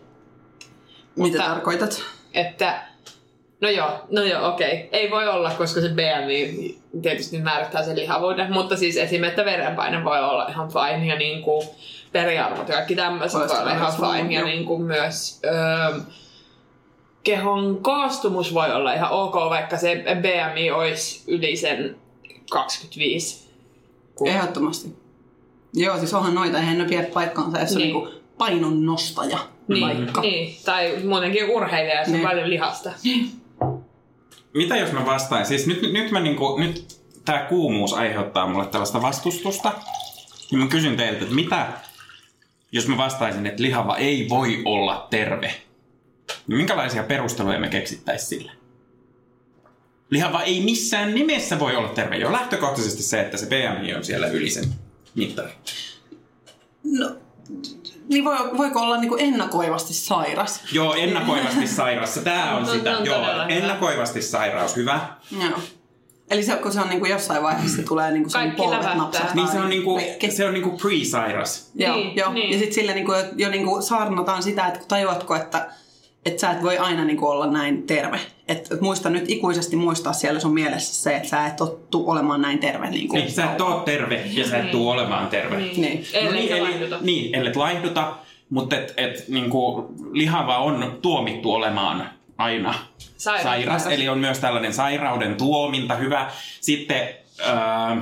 Mitä Mutta- tarkoitat? Että, no joo, no joo, okei. Ei voi olla, koska se BMI tietysti määrittää sen lihavuuden, mutta siis esimerkiksi että verenpaine voi olla ihan fine ja niin kuin veriarvot ja kaikki tämmöiset voi olla ihan fine ja niin kuin myös öö, kehon koostumus voi olla ihan ok, vaikka se BMI olisi yli sen 25. Kun- Ehdottomasti. Joo, siis onhan noita, eihän ne pidä paikkaansa, jos Niin. on niin painon nostaja Niin, vaikka. niin, tai muutenkin urheilija, jos on Niin. paljon lihasta. Mitä jos mä vastaan? Siis nyt, nyt, mä niinku, nyt tää kuumuus aiheuttaa mulle tällaista vastustusta. Ja mä kysyn teiltä, että mitä jos mä vastaisin, että lihava ei voi olla terve? Niin minkälaisia perusteluja me keksittäisiin sille? Lihava ei missään nimessä voi olla terve. Jo lähtökohtaisesti se, että se BMI on siellä yli sen mittari. No, niin voi, voiko olla niin kuin ennakoivasti sairas? Joo, ennakoivasti sairas. Tämä on No, sitä. no, on Joo, todella hyvä. ennakoivasti sairaus. Hyvä. Joo. Eli se, kun se on niin kuin jossain vaiheessa, se tulee niin kuin Kaikki polvet napsahtaa. Niin se on niinku, rikki. se on niinku pre-sairas. Joo, Niin, joo. niin. Ja sitten sille niinku, jo, jo niinku saarnataan sitä, että kun tajuatko, että että sä et voi aina niinku olla näin terve. Et, et muista nyt ikuisesti muistaa siellä sun mielessä se, että sä et tottu olemaan näin terve. Niinku. Niin, sä et oo terve ja sä et tuu olemaan terve. Niin. Niin. Ellei se eli, laihduta. Niin, ellet laihduta, mutta et, et, niinku, lihava on tuomittu olemaan aina Sairas. sairas. Eli on myös tällainen sairauden tuominta, hyvä. Sitten, öö,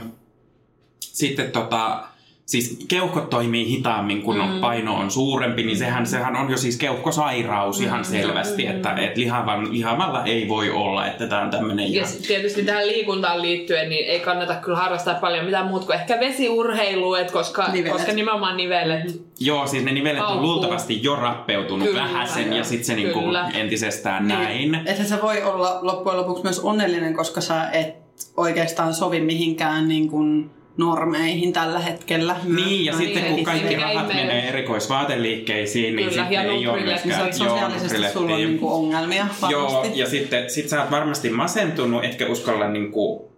sitten tota, siis keuhkot toimii hitaammin, kun mm. paino on suurempi, niin sehän, sehän on jo siis keuhkosairaus Mm. ihan selvästi, että et lihavan, lihavalla ei voi olla, että tämä on tämmöinen Ja sit tietysti tähän liikuntaan liittyen, niin ei kannata kyllä harrastaa paljon mitään muuta kuin ehkä vesiurheilua, et koska, Nivelet. koska nimenomaan nivelet Joo, siis ne nivelet on luultavasti jo rappeutunut Kyllä, vähäsen ja sitten se niinku entisestään näin. Että sä voi olla loppujen lopuksi myös onnellinen, koska sä et oikeastaan sovi mihinkään niin kuin normeihin tällä hetkellä. Niin, ja No sitten kun niin, kaikki mikä rahat ihmeen. menee erikoisvaateliikkeisiin, niin Kyllä, sitten ei ole. Niin myöskään... sä oot sosiaalisesti nukrille sulla on niin kuin ongelmia Joo, varmasti. ja sitten sit sä oot varmasti masentunut, etkä uskalla niinku...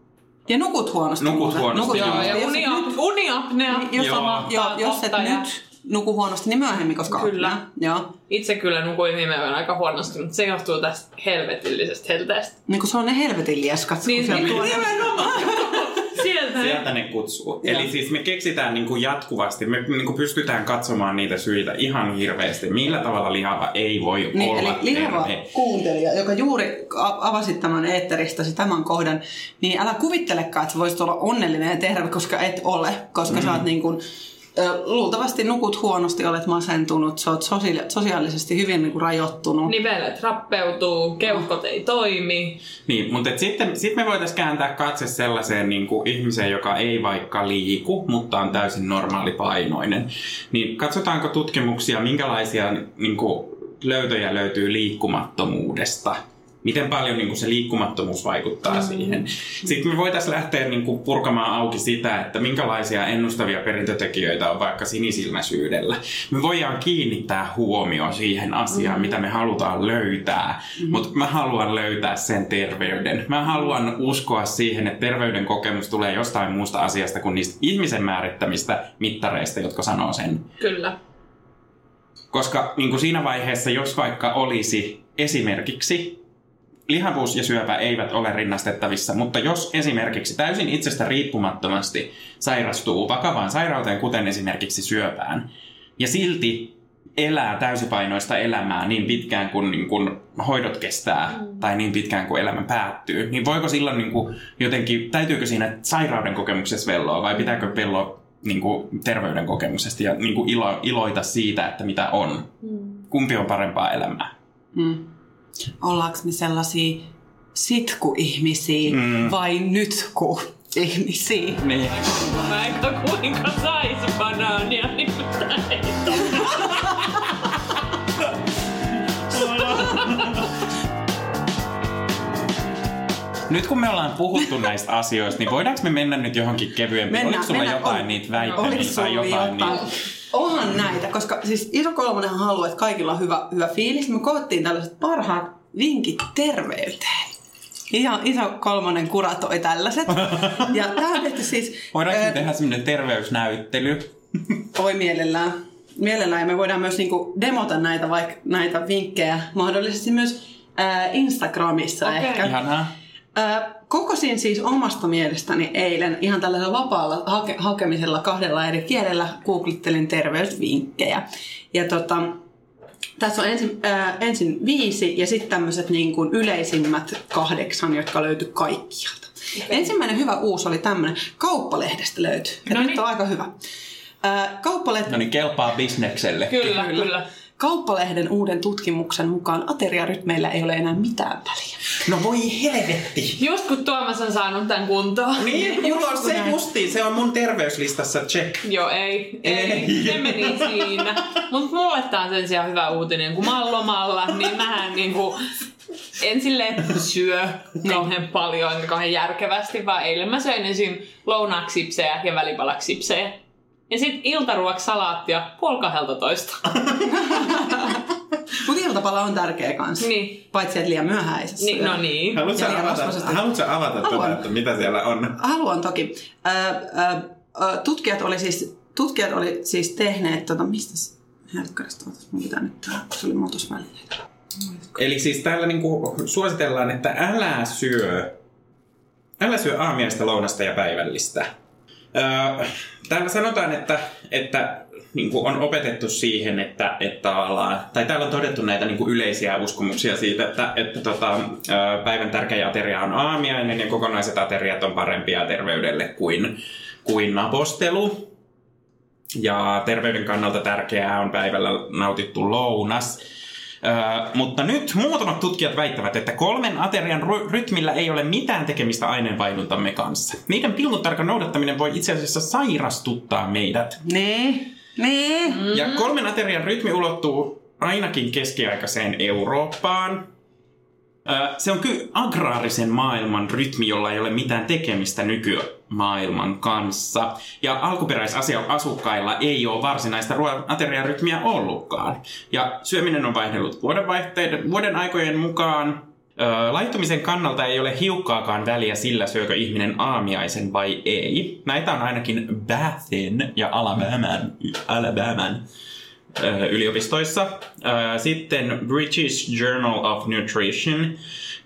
ja nukut huonosti. Nukut muuten. huonosti, nukut joo. Joo, ja unia, nyt- uniapnea. Jos, Joo. joo. Joo, jos et ja- nyt nuku huonosti, niin myöhemmin, koska Kyllä. apnea. Joo. Itse kyllä nukuin viime yönä aika huonosti, mutta se johtuu tästä helvetillisestä helteestä. Niin kuin se on ne helvetin lieskat. Niin, kun niin, tulee- nimenomaan. Sieltä. Ne kutsuu. Joo. Eli siis me keksitään niinku jatkuvasti, me niinku pystytään katsomaan niitä syitä ihan hirveästi. Millä tavalla lihava ei voi Niin, olla eli lihava terve. kuuntelija, joka juuri avasit tämän eetteristäsi tämän kohdan, niin älä kuvittelekaan, että voisit olla onnellinen ja terve, koska et ole. Koska mm. sä oot niin kuin, luultavasti nukut huonosti, olet masentunut, sä oot sosia- sosiaalisesti hyvin niin kuin rajoittunut. Nivelet rappeutuu, keuhkot ei toimi. Niin, mutta et sitten sit me voitaisiin kääntää katse sellaiseen niin kuin ihmiseen, joka ei vaikka liiku, mutta on täysin normaalipainoinen. Niin katsotaanko tutkimuksia, minkälaisia niin kuin, löytöjä löytyy liikkumattomuudesta? Miten paljon niin kuin, se liikkumattomuus vaikuttaa mm. siihen? Sitten me voitaisiin lähteä niin kuin, purkamaan auki sitä, että minkälaisia ennustavia perintötekijöitä on vaikka sinisilmäisyydellä. Me voidaan kiinnittää huomio siihen asiaan, mm. mitä me halutaan löytää, mm. mutta mä haluan löytää sen terveyden. Mä haluan uskoa siihen, että terveyden kokemus tulee jostain muusta asiasta kuin niistä ihmisen määrittämistä mittareista, jotka sanoo sen. Kyllä. Koska niin kuin siinä vaiheessa, jos vaikka olisi esimerkiksi lihavuus ja syöpä eivät ole rinnastettavissa, mutta jos esimerkiksi täysin itsestä riippumattomasti sairastuu vakavaan sairauteen, kuten esimerkiksi syöpään, ja silti elää täysipainoista elämää niin pitkään kuin, niin kuin hoidot kestää mm. tai niin pitkään kuin elämä päättyy, niin voiko silloin niin kuin jotenkin, täytyykö siinä sairauden kokemuksessa velloa vai pitääkö pelloa niin kuin terveyden kokemuksesta ja niin kuin ilo, iloita siitä, että mitä on? Mm. Kumpi on parempaa elämää? Mm. Ollaanko me sellaisia sitku-ihmisiä Mm. vai nytku-ihmisiä? Niin. Vaikka kuinka sais banaania, niin mitä ei Nyt kun me ollaan puhuttu näistä asioista, niin voidaanko me mennä nyt johonkin kevyempiin? Oliko sulla jotain on- niitä väittämiä Oliko tai jotain? jotain? Niin... Onhan näitä, koska siis iso kolmonenhan haluaa, että kaikilla on hyvä, hyvä fiilis. Me koottiin tällaiset parhaat vinkit terveyteen. Iso, iso kolmonen kuratoi tällaiset. Ja tää on tehty siis... Voidaanko ö, tehdä semmoinen terveysnäyttely? Voi mielellään. Mielellään ja me voidaan myös niinku demota näitä, vaikka, näitä vinkkejä mahdollisesti myös ää, Instagramissa Okei. ehkä. Ihanaa. Ää, kokosin siis omasta mielestäni eilen ihan tällaisella vapaalla hake- hakemisella kahdella eri kielellä googlittelin terveysvinkkejä. Ja tota, tässä on ensin, ää, ensin viisi ja sitten tämmöiset niin kuin yleisimmät kahdeksan, jotka löytyi kaikkialta. Okay. Ensimmäinen hyvä uusi oli tämmöinen, kauppalehdestä löytyy. No nyt niin. on aika hyvä. Ää, kauppalehti No niin, kelpaa bisnekselle. Kyllä, kyllä. Kauppalehden uuden tutkimuksen mukaan ateriarytmeillä ei ole enää mitään väliä. No voi helvetti. Just kun Tuomas on saanut tämän kuntoon. Niin, mulla on se justiin, se on mun terveyslistassa check. Joo, ei. Ei. Se meni siinä. Mutta mulle tää on sen sijaan hyvä uutinen. Kun mä oon lomalla, niin mähän niinku en silleen syö kauhean paljon kauhean järkevästi, vaan eilen mä söin ensin lounaaksi sipsejä ja välipalaksi sipsejä. Ja sit iltaruoksi salaattia puoli 12. Mutta iltapala on tärkeä kanssa. Niin. Paitsi että liian myöhäisessä. Niin, no niin. Haluatko avata, haluatko avata Haluan. tätä, että mitä siellä on? Haluan toki. Ö, ö, tutkijat, oli siis, tutkijat oli siis tehneet, tota, mistä herkkarista, mun pitää nyt tää, se oli muutos välillä. Eli siis täällä niinku suositellaan, että älä syö, älä syö aamiaista, lounasta ja päivällistä. Täällä sanotaan, että, että niinku on opetettu siihen, että, että tai täällä on todettu näitä niinku yleisiä uskomuksia siitä, että, että tota, päivän tärkeä ateria on aamiainen ja kokonaiset ateriat on parempia terveydelle kuin, kuin napostelu. Ja terveyden kannalta tärkeää on päivällä nautittu lounas. Mutta nyt muutamat tutkijat väittävät, että kolmen aterian ry- rytmillä ei ole mitään tekemistä aineenvaihduntamme kanssa. Niiden pilnuttarkan noudattaminen voi itse asiassa sairastuttaa meidät. Niin, niin. Mm. Ja kolmen aterian rytmi ulottuu ainakin keskiaikaiseen Eurooppaan. Se on kyllä agraarisen maailman rytmi, jolla ei ole mitään tekemistä nykymaailman kanssa. Ja alkuperäisasukkailla ei ole varsinaista ateriarytmiä ollutkaan. Ja syöminen on vaihdellut vuodenvaihteiden, vuoden aikojen mukaan. Öö, laittumisen kannalta ei ole hiukkaakaan väliä sillä, syökö ihminen aamiaisen vai ei. Näitä on ainakin Bathin ja Alabaman, Alabaman yliopistoissa. Sitten British Journal of Nutrition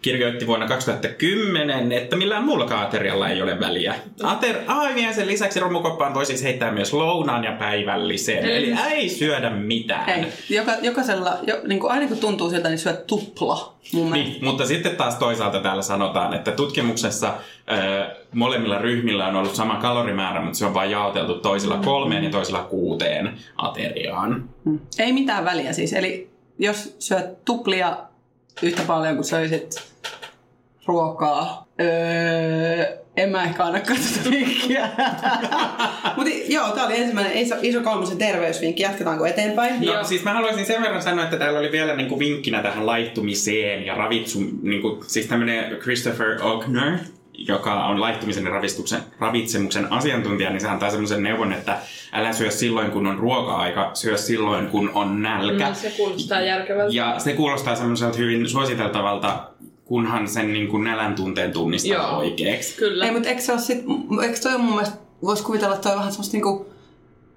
kirjoitti vuonna 2010, että millään muullakaan aterialla ei ole väliä. Ater, aamiaisen lisäksi romukoppaan voi siis heittää myös lounaan ja päivällisen. Eli ei syödä mitään. Ei, joka, jokaisella, jo, niin kuin aina kun tuntuu siltä, niin syöt tupla. Mun. Niin, mutta sitten taas toisaalta täällä sanotaan, että tutkimuksessa ö, molemmilla ryhmillä on ollut sama kalorimäärä, mutta se on vain jaoteltu toisilla kolmeen ja toisilla kuuteen ateriaan. Mm. Ei mitään väliä siis. Eli jos syöt tuplia yhtä paljon kuin söisit ruokaa, öö, en mä ehkä anna tätä vinkkiä. Mutta joo, tää oli ensimmäinen iso, iso kolmosen terveysvinkki. Jatketaanko eteenpäin? No Joo. siis mä haluaisin sen verran sanoa, että täällä oli vielä niinku vinkkinä tähän laittumiseen ja ravitsu, niinku, siis tämmönen Christopher Ogner, joka on laittumisen ja ravistuksen, ravitsemuksen asiantuntija, niin se antaa semmoisen neuvon, että älä syö silloin, kun on ruoka-aika, syö silloin, kun on nälkä. No, se kuulostaa järkevältä. Ja se kuulostaa semmoiselta hyvin suositeltavalta, kunhan sen niin kuin nälän tunteen tunnistaa Joo. oikeaksi. Kyllä. Ei, mutta eikö se ole sit, eikö toi on mun mielestä, voisi kuvitella, että toi on vähän semmoista niinku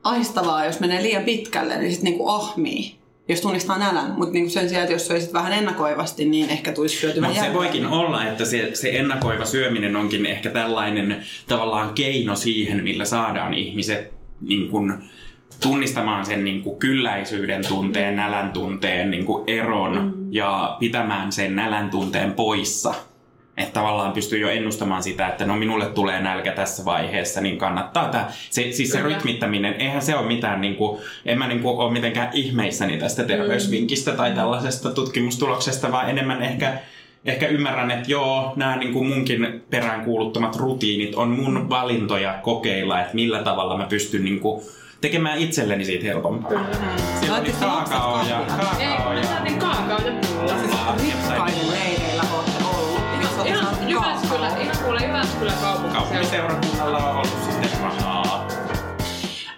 ahistavaa, jos menee liian pitkälle, niin sit niinku ahmii, jos tunnistaa nälän. Mutta niinku sen sijaan, että jos söisit vähän ennakoivasti, niin ehkä tulisi syötyä No, se voikin olla, että se, se ennakoiva syöminen onkin ehkä tällainen tavallaan keino siihen, millä saadaan ihmiset niin kuin, tunnistamaan sen niin kuin, kylläisyyden tunteen, nälän tunteen niin kuin, eron mm. ja pitämään sen nälän tunteen poissa. Että tavallaan pystyy jo ennustamaan sitä, että no minulle tulee nälkä tässä vaiheessa, niin kannattaa tämä. Se, siis se rytmittäminen, eihän se ole mitään, niin kuin, en mä niin kuin, ole mitenkään ihmeissäni tästä terveysvinkistä tai tällaisesta tutkimustuloksesta, vaan enemmän ehkä, ehkä ymmärrän, että joo, nämä niin kuin munkin peräänkuuluttamat rutiinit on mun valintoja kokeilla, että millä tavalla mä pystyn niin kuin, tekemään itselleni siitä helpompaa. Siellä oli kaakao ja? Ei, kaakao ja saatiin kaakao ja pulla. Rikkaiden leireillä ootte Ihan saanut Jyväskylä, ihan kuule Jyväskylän kaupunkiseura. Kaupunkiseurakunnalla on ollut sitten rahaa.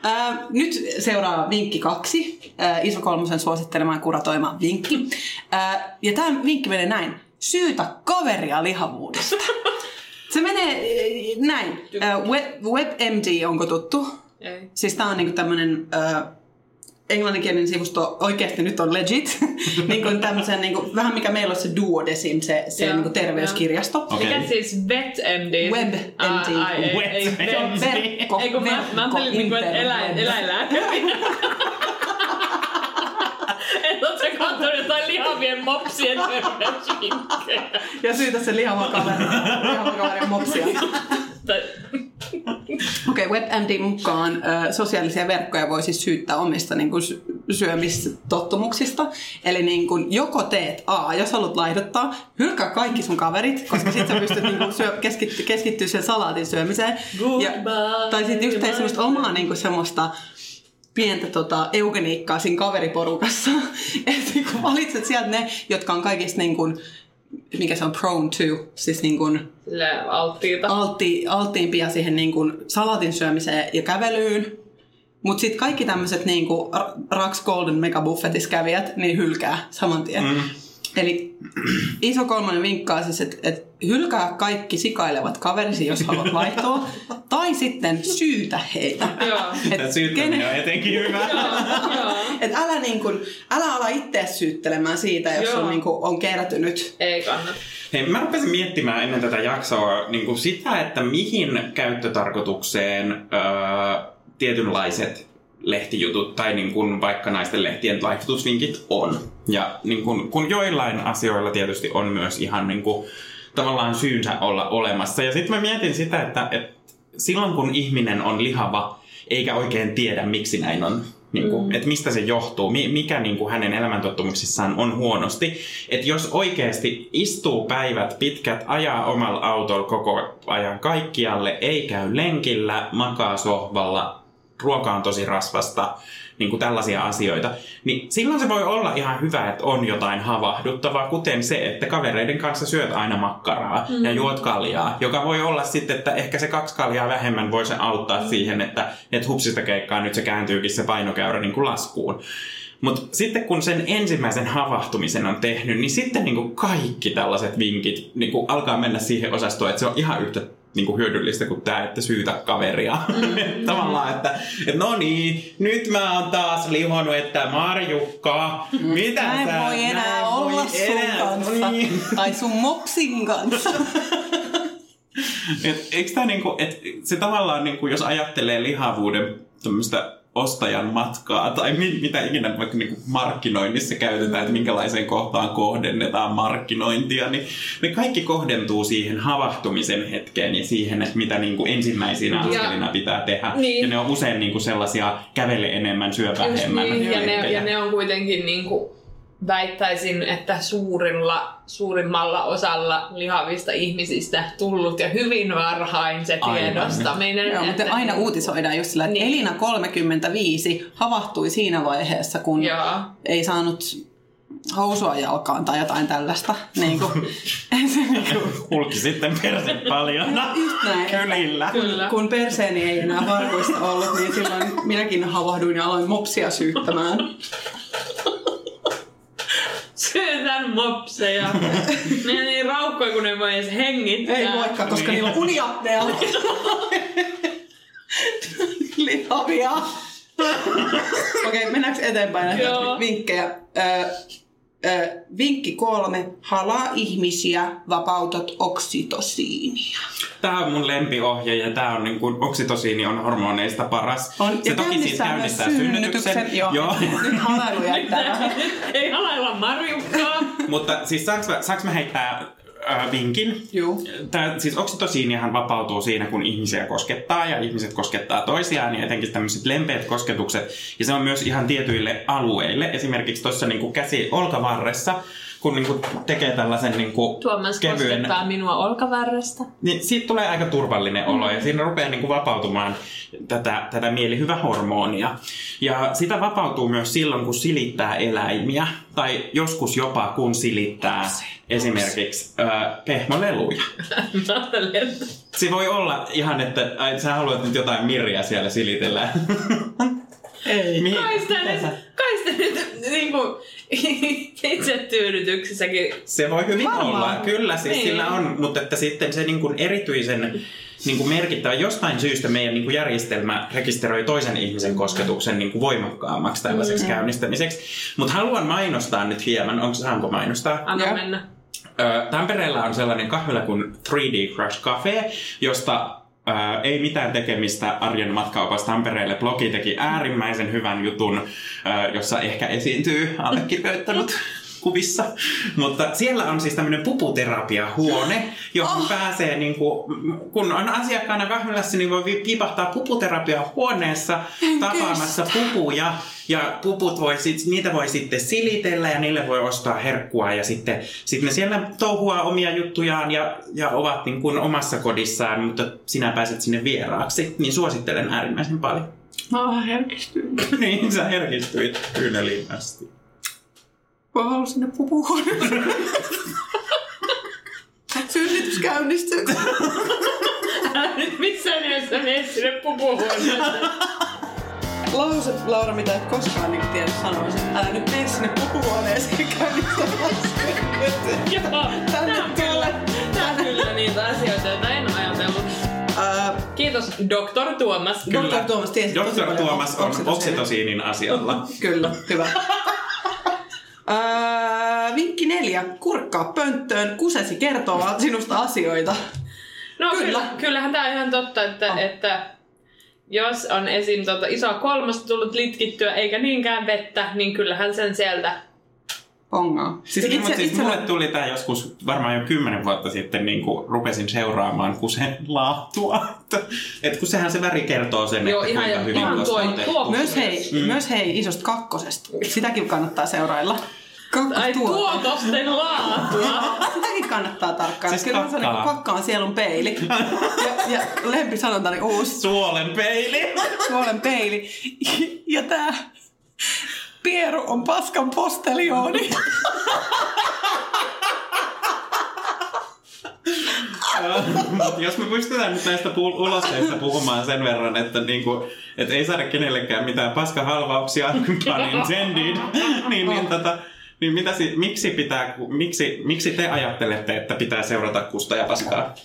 Ää, nyt seuraa vinkki kaksi. Ää, Iso Kolmosen suosittelemaan kuratoima vinkki. Ää, ja tämä vinkki menee näin. Syytä kaveria lihavuudesta. Se menee äh, näin. Web, WebMD, onko tuttu? Ei. Siis tää on niinku tämmönen äh, englanninkielinen sivusto oikeasti nyt on legit. niin kuin tämmösen, niinku, vähän mikä meillä on se Duodesim, se, se Joo, niinku terveyskirjasto. Okei. Mikä siis VetMD? WebMD. Ah, ai, ei, ei, WebMD. On verkko, Ei kun mä, mä ajattelin niinku, että eläin, eläinlääkäri. Et oot sä kattonut jotain lihavien mopsien terveysvinkkejä? Ja syytä se lihava kaveri, lihava kaverin mopsia. Okei, okay, WebMD mukaan ö, sosiaalisia verkkoja voi siis syyttää omista niin kuin, syömistottumuksista. Eli niin kun joko teet A, jos haluat laihduttaa, hylkää kaikki sun kaverit, koska sit sä pystyt niin kun syö, keskitty, keskittyä sen salaatin syömiseen. Ja, tai sitten just teet semmoista omaa niin kun semmoista pientä tota, eugeniikkaa siinä kaveriporukassa. että kun valitset sieltä ne, jotka on kaikista niin kun, mikä se on prone to, siis niin alttiita. altti, alttiimpia siihen niin kuin salatin syömiseen ja kävelyyn. Mutta sitten kaikki tämmöiset niin kuin Rax Golden Mega Buffetissa kävijät, niin hylkää saman tien. Mm. Eli iso kolmonen vinkkaa siis, että et hylkää kaikki sikailevat kaverisi, jos haluat vaihtoa. tai sitten syytä heitä. Joo. Tämä syyttäminen on etenkin hyvä. Et älä, niin kun, älä ala itse syyttelemään siitä, jos Joo. on, niin kun, on kertynyt. Ei kannata. Hei, mä rupesin miettimään ennen tätä jaksoa niin sitä, että mihin käyttötarkoitukseen öö, tietynlaiset lehtijutut tai niin kuin vaikka naisten lehtien laihdutusvinkit on. Ja niin kuin, kun joillain asioilla tietysti on myös ihan niin kuin, tavallaan syynsä olla olemassa. Ja sitten mä mietin sitä, että, että silloin kun ihminen on lihava, eikä oikein tiedä miksi näin on, niin kuin, mm. että mistä se johtuu, mi- mikä niin kuin hänen elämäntottumuksissaan on huonosti. Että jos oikeasti istuu päivät pitkät, ajaa omalla autolla koko ajan kaikkialle, ei käy lenkillä, makaa sohvalla, ruoka on tosi rasvasta, niin kuin tällaisia asioita, niin silloin se voi olla ihan hyvä, että on jotain havahduttavaa, kuten se, että kavereiden kanssa syöt aina makkaraa mm. ja juot kaljaa, joka voi olla sitten, että ehkä se kaksi kaljaa vähemmän voi se auttaa mm. siihen, että, että hupsista keikkaa nyt se kääntyykin se painokäyrä niin kuin laskuun. Mutta sitten kun sen ensimmäisen havahtumisen on tehnyt, niin sitten niin kuin kaikki tällaiset vinkit niin kuin alkaa mennä siihen osastoon, että se on ihan yhtä niin kuin hyödyllistä kuin tämä, että syytä kaveria. Mm. Tavallaan, että, että no niin, nyt mä oon taas lihonut, että Marjukka, mitä Mä en sä... voi mä enää en olla voi sun enää- kanssa. No niin. Tai sun mopsin kanssa. Et, eikö tää niinku, et se tavallaan, niinku, jos ajattelee lihavuuden tämmöistä ostajan matkaa tai mi, mitä ikinä vaikka niinku markkinoinnissa käytetään, että minkälaiseen kohtaan kohdennetaan markkinointia, niin ne kaikki kohdentuu siihen havahtumisen hetkeen ja siihen, että mitä niinku ensimmäisinä Ja- askelina pitää tehdä. Niin. Ja ne on usein niinku sellaisia kävele enemmän, syö Just vähemmän. niin, ja, ne, ja ne on kuitenkin niin kuin, väittäisin, että suurilla, suurimmalla osalla lihavista ihmisistä tullut ja hyvin varhain se Aivan. tiedostaminen. Joo, mutta että- aina uutisoidaan just sillä, että Niin. Elina 35 havahtui siinä vaiheessa, kun Joo. ei saanut housua jalkaan tai jotain tällaista. Niin kuin, se niin kuin, Hulki sitten perse paljon. just näin. Kylillä. Kyllä. Kun perseeni ei enää varkoista ollut, niin silloin minäkin havahduin ja aloin mopsia syyttämään. Syötän mopseja. ne on niin raukkoja, kun ne voi edes hengittää. Ei voikaan, koska niillä on uniapnea. Lihavia. Okei, mennäänkö eteenpäin näitä vinkkejä? Ö, vinkki kolme. Halaa ihmisiä, vapautat oksitosiinia. Tämä on mun lempiohje ja tämä on niin kuin, oksitosiini on hormoneista paras. On, se ja toki siis käynnistää käynnistää synnytyksen. Joo. Joo. Nyt halailu jättää. Ei halailla Marjukkaa. Mutta siis saanko mä, saanko mä heittää äh, vinkin? Juu. Tää, siis oksitosiinihan vapautuu siinä, kun ihmisiä koskettaa ja ihmiset koskettaa toisiaan ja etenkin tämmöiset lempeät kosketukset. Ja se on myös ihan tietyille alueille. Esimerkiksi tuossa niin käsi olkavarressa, kun niin tekee tällaisen niin Tuomas koskettaa minua olkavärrestä. niin siitä tulee aika turvallinen olo ja siinä rupeaa niin kuin vapautumaan tätä, tätä mielihyvähormonia. Ja sitä vapautuu myös silloin, kun silittää eläimiä tai joskus jopa kun silittää esimerkiksi ö, pehmoleluja. Se voi olla ihan, että ai, sä haluat nyt jotain mirjaa siellä silitellä. Ei. Mihin? kai sitä nyt, kai sitä nyt niinku, itse tyydytyksessäkin Se voi hyvin Varmaan. olla, kyllä siis Niin. sillä on, mutta että sitten se niin kuin erityisen niin kuin merkittävä, jostain syystä meidän niin kuin järjestelmä rekisteröi toisen ihmisen kosketuksen niin kuin voimakkaammaksi tällaiseksi käynnistämiseksi. Mutta haluan mainostaa nyt hieman, onko saanko mainostaa? anna mennä. Tampereella on sellainen kahvila kuin 3D Crush Cafe, josta ö, ei mitään tekemistä arjen matkaopas Tampereelle. Blogi teki äärimmäisen hyvän jutun, ö, jossa ehkä esiintyy allekirjoittanut. kuvissa. Mutta siellä on siis tämmöinen puputerapiahuone, johon oh. pääsee, niin kuin, kun on asiakkaana kahvilassa, niin voi piipahtaa puputerapiahuoneessa tapaamassa pupuja. Ja puput voi sit, niitä voi sitten silitellä ja niille voi ostaa herkkua ja sitten sit ne siellä touhua omia juttujaan ja, ja ovat niin kuin omassa kodissaan, mutta sinä pääset sinne vieraaksi. Niin suosittelen äärimmäisen paljon. Mä oon vähän herkistynyt. niin, sä herkistyit kyyneliin asti. Mä haluan sinne pupuhuoneeseen. Synnitys käynnistyy. Älä nyt missään nimessä mene sinne pupuhuoneeseen. Lause, Laura, mitä et koskaan niin tiedä sanoa. Älä nyt mene sinne pupuhuoneeseen käynnistämään Joo, on kyllä, tää on kyllä niitä asioita, joita en ajatellut. Ää, Kiitos, Dr. Tuomas. Dr. Tuomas tiesi Dr. Tuomas on oksitosiinin asialla. Kyllä, hyvä. Ää, vinkki neljä. Kurkkaa pönttöön. Kusesi kertoo sinusta asioita. No Kyllä. kyllä. kyllähän tämä on ihan totta, että, On. että jos on esim. Tota isoa kolmasta tullut litkittyä eikä niinkään vettä, niin kyllähän sen sieltä Pongaa. Siis Itse, itse, siis itse mulle tuli tämä joskus varmaan jo kymmenen vuotta sitten, niin kun rupesin seuraamaan kusen laatua. Että, et kun sehän se väri kertoo sen, Joo, että ihan- kuinka hyvin ihan tuo- tuo- Myös hei, mm. myös hei isosta kakkosesta. Sitäkin kannattaa seurailla. Ai tuotosten laatua. Sitäkin kannattaa tarkkailla. Siis Kyllä se on niin kakkaa. kakka on sielun peili. Ja, ja lempisanontani uusi Suolen peili. suolen peili. Ja tää Pieru on paskan posteliooni. Mutta jos me pystytään nyt näistä puul- ulosteista puhumaan sen verran, että niinku, et ei saada kenellekään mitään paskahalvauksia, pun intended, niin, niin, tota, niin mitä si- miksi, pitää, miksi, miksi te ajattelette, että pitää seurata kusta ja paskaa?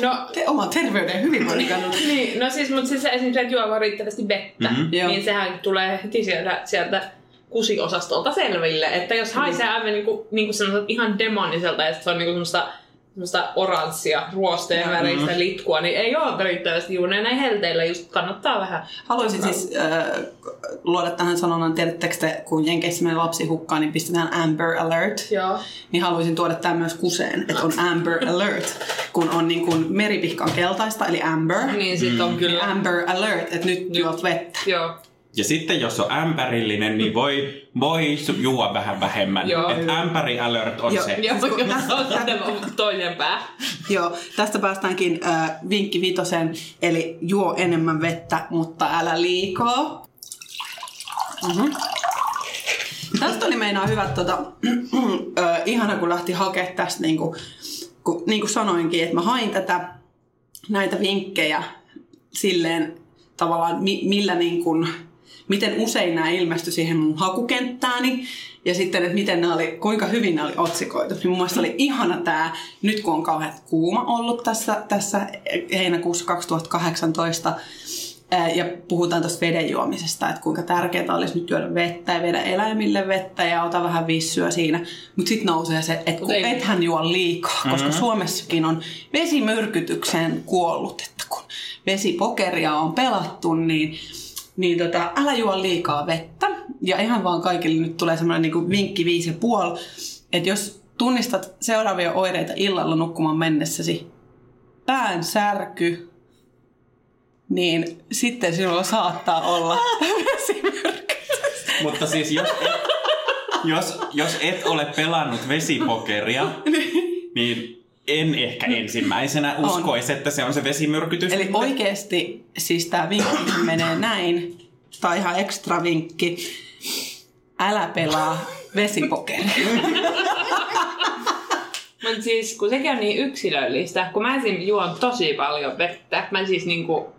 No, Te oman terveyden ja hyvinvoinnin kannalta. niin, no siis, mutta siis se esimerkiksi, että juoko riittävästi vettä, Mhm. mm-hmm. Joo. niin sehän tulee heti sieltä, sieltä kusiosastolta selville. Että jos haisee aivan niinku, niinku semmoiselta ihan demoniselta ja se on niinku semmoista semmoista oranssia, ruosteen väristä litkua, niin ei ole riittävästi juuri näin helteillä just kannattaa vähän. Haluaisin siis äh, luoda tähän sanonnan, tiedättekö te, kun Jenkeissä menee lapsi hukkaan, niin pistetään Amber Alert. Joo. Niin haluaisin tuoda tämän myös kuseen, että on Amber Alert, kun on niin kuin meripihka on keltaista, eli Amber. Niin sit on Niin kyllä. Amber Alert, että nyt juot vettä. Joo. Ja sitten jos on ämpärillinen, niin voi, voi juua vähän vähemmän. Joo. Et ämpäri alert on Joo. se. Joo, se on toinen pää. Joo, tästä päästäänkin äh, vinkki vitosen, eli juo enemmän vettä, mutta älä liikaa. Mm-hmm. Tästä oli meinaa hyvät, tota, äh, ihana kun lähti hakemaan tästä, niin kuin, kun, niin kuin sanoinkin, että mä hain tätä, näitä vinkkejä silleen tavallaan, mi, millä niin kuin, miten usein nämä ilmestyi siihen mun hakukenttääni ja sitten, että miten nämä oli, kuinka hyvin nämä oli otsikoitu. Niin mun mielestä oli ihana tämä, nyt kun on kauhean kuuma ollut tässä, tässä heinäkuussa 2018, ää, ja puhutaan tuosta veden juomisesta, että kuinka tärkeää olisi nyt juoda vettä ja viedä eläimille vettä ja ota vähän vissyä siinä. Mutta sitten nousee se, että kun ethän juo liikaa, koska Suomessakin on vesimyrkytykseen kuollut, että kun vesipokeria on pelattu, niin niin tota, älä juo liikaa vettä. Ja ihan vaan kaikille nyt tulee semmoinen niin vinkki viisi ja puoli, että jos tunnistat seuraavia oireita illalla nukkumaan mennessäsi, pään särky, niin sitten sinulla saattaa olla. Mutta siis jos et, jos, jos et ole pelannut vesipokeria, niin en ehkä ensimmäisenä uskoisi, että se on se vesimyrkytys. Eli oikeasti siis tämä vinkki menee näin, tai ihan ekstra vinkki, älä pelaa vesipokeria. Mutta siis, kun sekin on niin yksilöllistä, kun mä esim. juon tosi paljon vettä, mä siis niinku,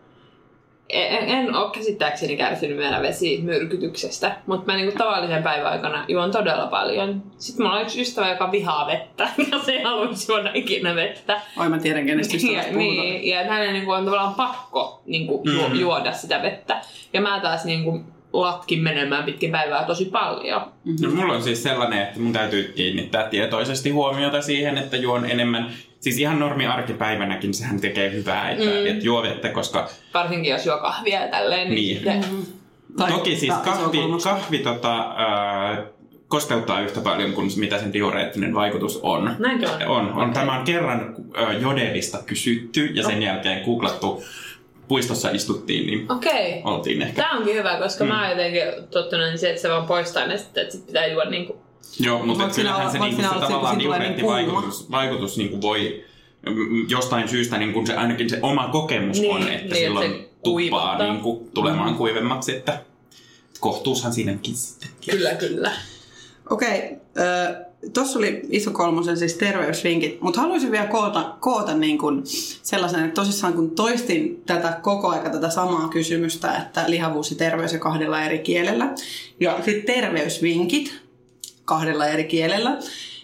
en, en ole käsittääkseni kärsinyt vielä vesimyrkytyksestä, mutta mä niinku tavallisen päivän aikana juon todella paljon. Sitten mulla on yksi ystävä, joka vihaa vettä, ja se ei haluaisi juoda ikinä vettä. Oi mä tiedän, kenestä Ja, ystävästä puhutaan. niin, ja hänen niinku on tavallaan pakko niinku ju, Mm. juoda sitä vettä. Ja mä taas niinku latkin menemään pitkin päivää tosi paljon. No, mulla on siis sellainen, että mun täytyy kiinnittää tietoisesti huomiota siihen, että juon enemmän. Siis ihan normi arkipäivänäkin sehän tekee hyvää, että Mm. et juo vettä, koska Varsinkin jos juo kahvia ja tälleen. Niin. sitten- Tai- Toki siis kahvi, kahvi tota, ää, kosteuttaa yhtä paljon kuin mitä sen diureettinen vaikutus on. Näinkö on? On, on. Okei. Tämä on kerran ö, jodelista kysytty ja sen jälkeen googlattu. Puistossa istuttiin, niin Okei. oltiin ehkä. Tämä onkin hyvä, koska mm. mä oon jotenkin tottunut niin siihen, että se vaan poistaa ne sitten, että sit pitää juoda niinku... Joo, mutta siinä kyllähän se, niinku, se tavallaan tulee niin diureettivaikutus vaikutus, niinku voi mm, jostain syystä niin kun se, ainakin se oma kokemus Niin, on, että niin, että silloin se tuppaa niin kuin, tulemaan mm. kuivemmaksi, että kohtuushan siinäkin sitten. Kyllä, kyllä. Okei, tuossa oli iso kolmosen siis terveysvinkit, mutta haluaisin vielä koota, koota niin kuin sellaisen, että tosissaan kun toistin tätä koko aika tätä samaa kysymystä, että lihavuus ja terveys ja kahdella eri kielellä, ja sitten terveysvinkit kahdella eri kielellä,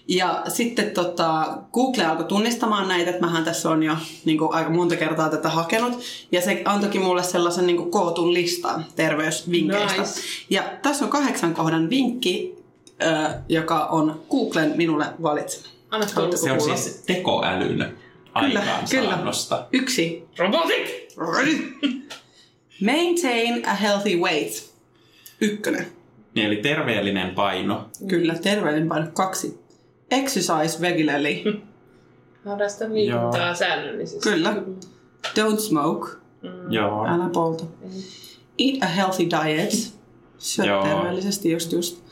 ja sitten tota, Google alkoi tunnistamaan näitä, että mähän tässä on jo niin kuin, aika monta kertaa tätä hakenut. Ja se antoikin mulle sellaisen niin kuin, kootun listan terveysvinkkeistä. Nice. Ja tässä on kahdeksan kohdan vinkki, ö, joka on Googlen minulle valitsema. Anna. Se on siis tekoälyn aikaansaannosta. Yksi. Robotik! Maintain a healthy weight. Ykkönen. Niin, eli terveellinen paino. Kyllä, terveellinen paino. Kaksi. Exercise regularly. Harrasta liikuntaa säännöllisesti. Kyllä. Don't smoke. Joo. Älä polta. Eat a healthy diet. Syö Joo. terveellisesti just just.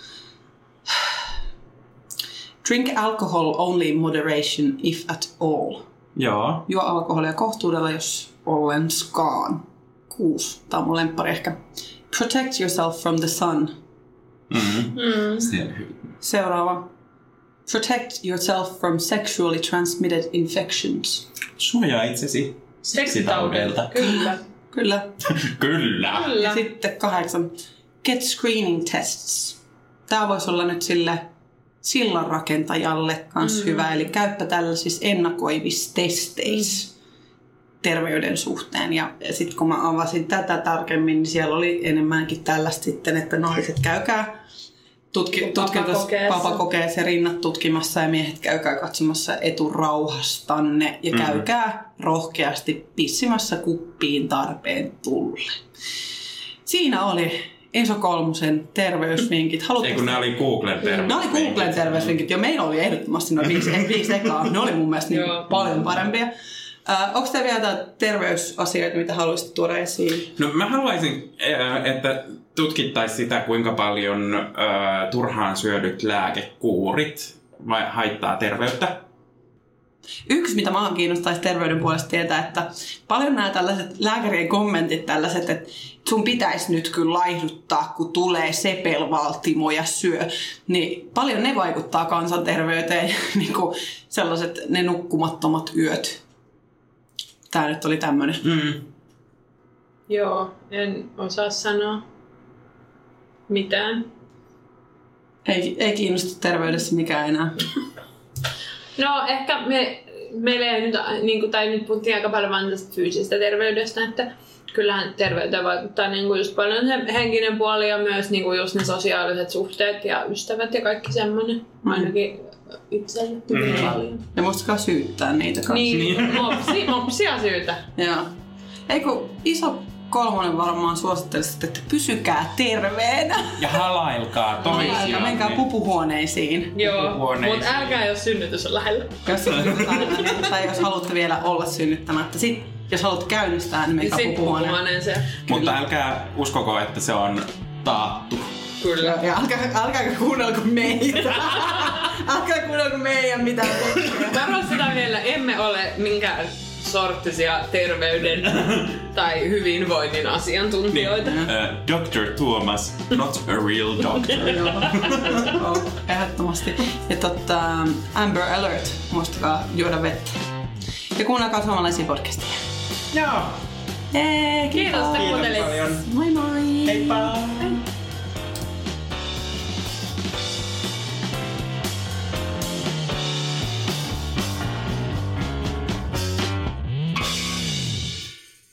Drink alcohol only in moderation if at all. Joo. Juo alkoholia kohtuudella, jos ollenskaan. Kuusi. Tämä on mun lemppari ehkä. Protect yourself from the sun. Mm. Mm. Seuraava. Protect yourself from sexually transmitted infections. Suojaa itsesi seksitaudeilta. Kyllä. Kyllä. Kyllä. Kyllä. Ja sitten kahdeksan. Get screening tests. Tämä voisi olla nyt sille sillanrakentajalle kans mm. hyvä. Eli käyppä tällaisissa ennakoivissa testeissä terveyden suhteen. Ja sitten kun mä avasin tätä tarkemmin, niin siellä oli enemmänkin tällaista sitten, että naiset käykää tutki, papa kokeessa ja rinnat tutkimassa ja miehet käykää katsomassa eturauhastanne ja Mhm. käykää rohkeasti pissimässä kuppiin tarpeen tulle. Siinä oli Enso Kolmosen terveysvinkit. Ei Haluatteko kun ne oli Googlen terveysvinkit. Ne oli Googlen terveysvinkit, jo meillä oli ehdottomasti noin viisi, viisi ekaa. Ne oli mun mielestä niin paljon parempia. Äh, onko teillä vielä jotain terveysasioita, mitä haluaisitte tuoda esiin? No mä haluaisin, äh, että tutkittaisiin sitä, kuinka paljon äh, turhaan syödyt lääkekuurit vai haittaa terveyttä. Yksi, mitä mä kiinnostaisi terveyden puolesta tietää, että paljon nämä tällaiset lääkärien kommentit tällaiset, että sun pitäisi nyt kyllä laihduttaa, kun tulee sepelvaltimo ja syö, niin paljon ne vaikuttaa kansanterveyteen, niin kuin sellaiset ne nukkumattomat yöt. Tää nyt oli tämmönen. Mm. Joo, en osaa sanoa mitään. Ei, ei kiinnosta terveydessä mikään enää. No ehkä me, meillä ei nyt, niin kuin, tai nyt puhuttiin aika paljon vain tästä fyysisestä terveydestä, että kyllähän terveyteen vaikuttaa niin kuin just paljon se henkinen puoli ja myös niin kuin just ne sosiaaliset suhteet ja ystävät ja kaikki semmoinen. Ainakin hyvin Mm. paljon. Ja muistakaa syyttää niitä kanssa. Niin, Niin. mopsi, mopsia syytä. Joo. Ei kun iso kolmonen varmaan suosittelisi, että pysykää terveenä. Ja halailkaa toisiaan. menkää pupuhuoneisiin. Joo, mutta älkää jos synnytys on lähellä. Jos synnytetään, tai jos haluatte vielä olla synnyttämättä. Sitten jos haluatte käynnistää, niin menkää puhuhuoneeseen. Mutta älkää uskoko, että se on taattu. Kyllä. Ja älkää, älkääkä kuunnelko meitä. älkää kuunnelko meidän mitään. Varo sitä vielä, emme ole minkään sorttisia terveyden tai hyvinvoinnin asiantuntijoita. Uh, Dr. Tuomas, not a real doctor. Joo, Joo, ehdottomasti. Ja totta, Amber Alert, muistakaa juoda vettä. Ja kuunnelkaa suomalaisia podcasteja. Joo. Jee, Kiitos, että Kiitos kuuntelit. paljon. Moi moi! Heippa!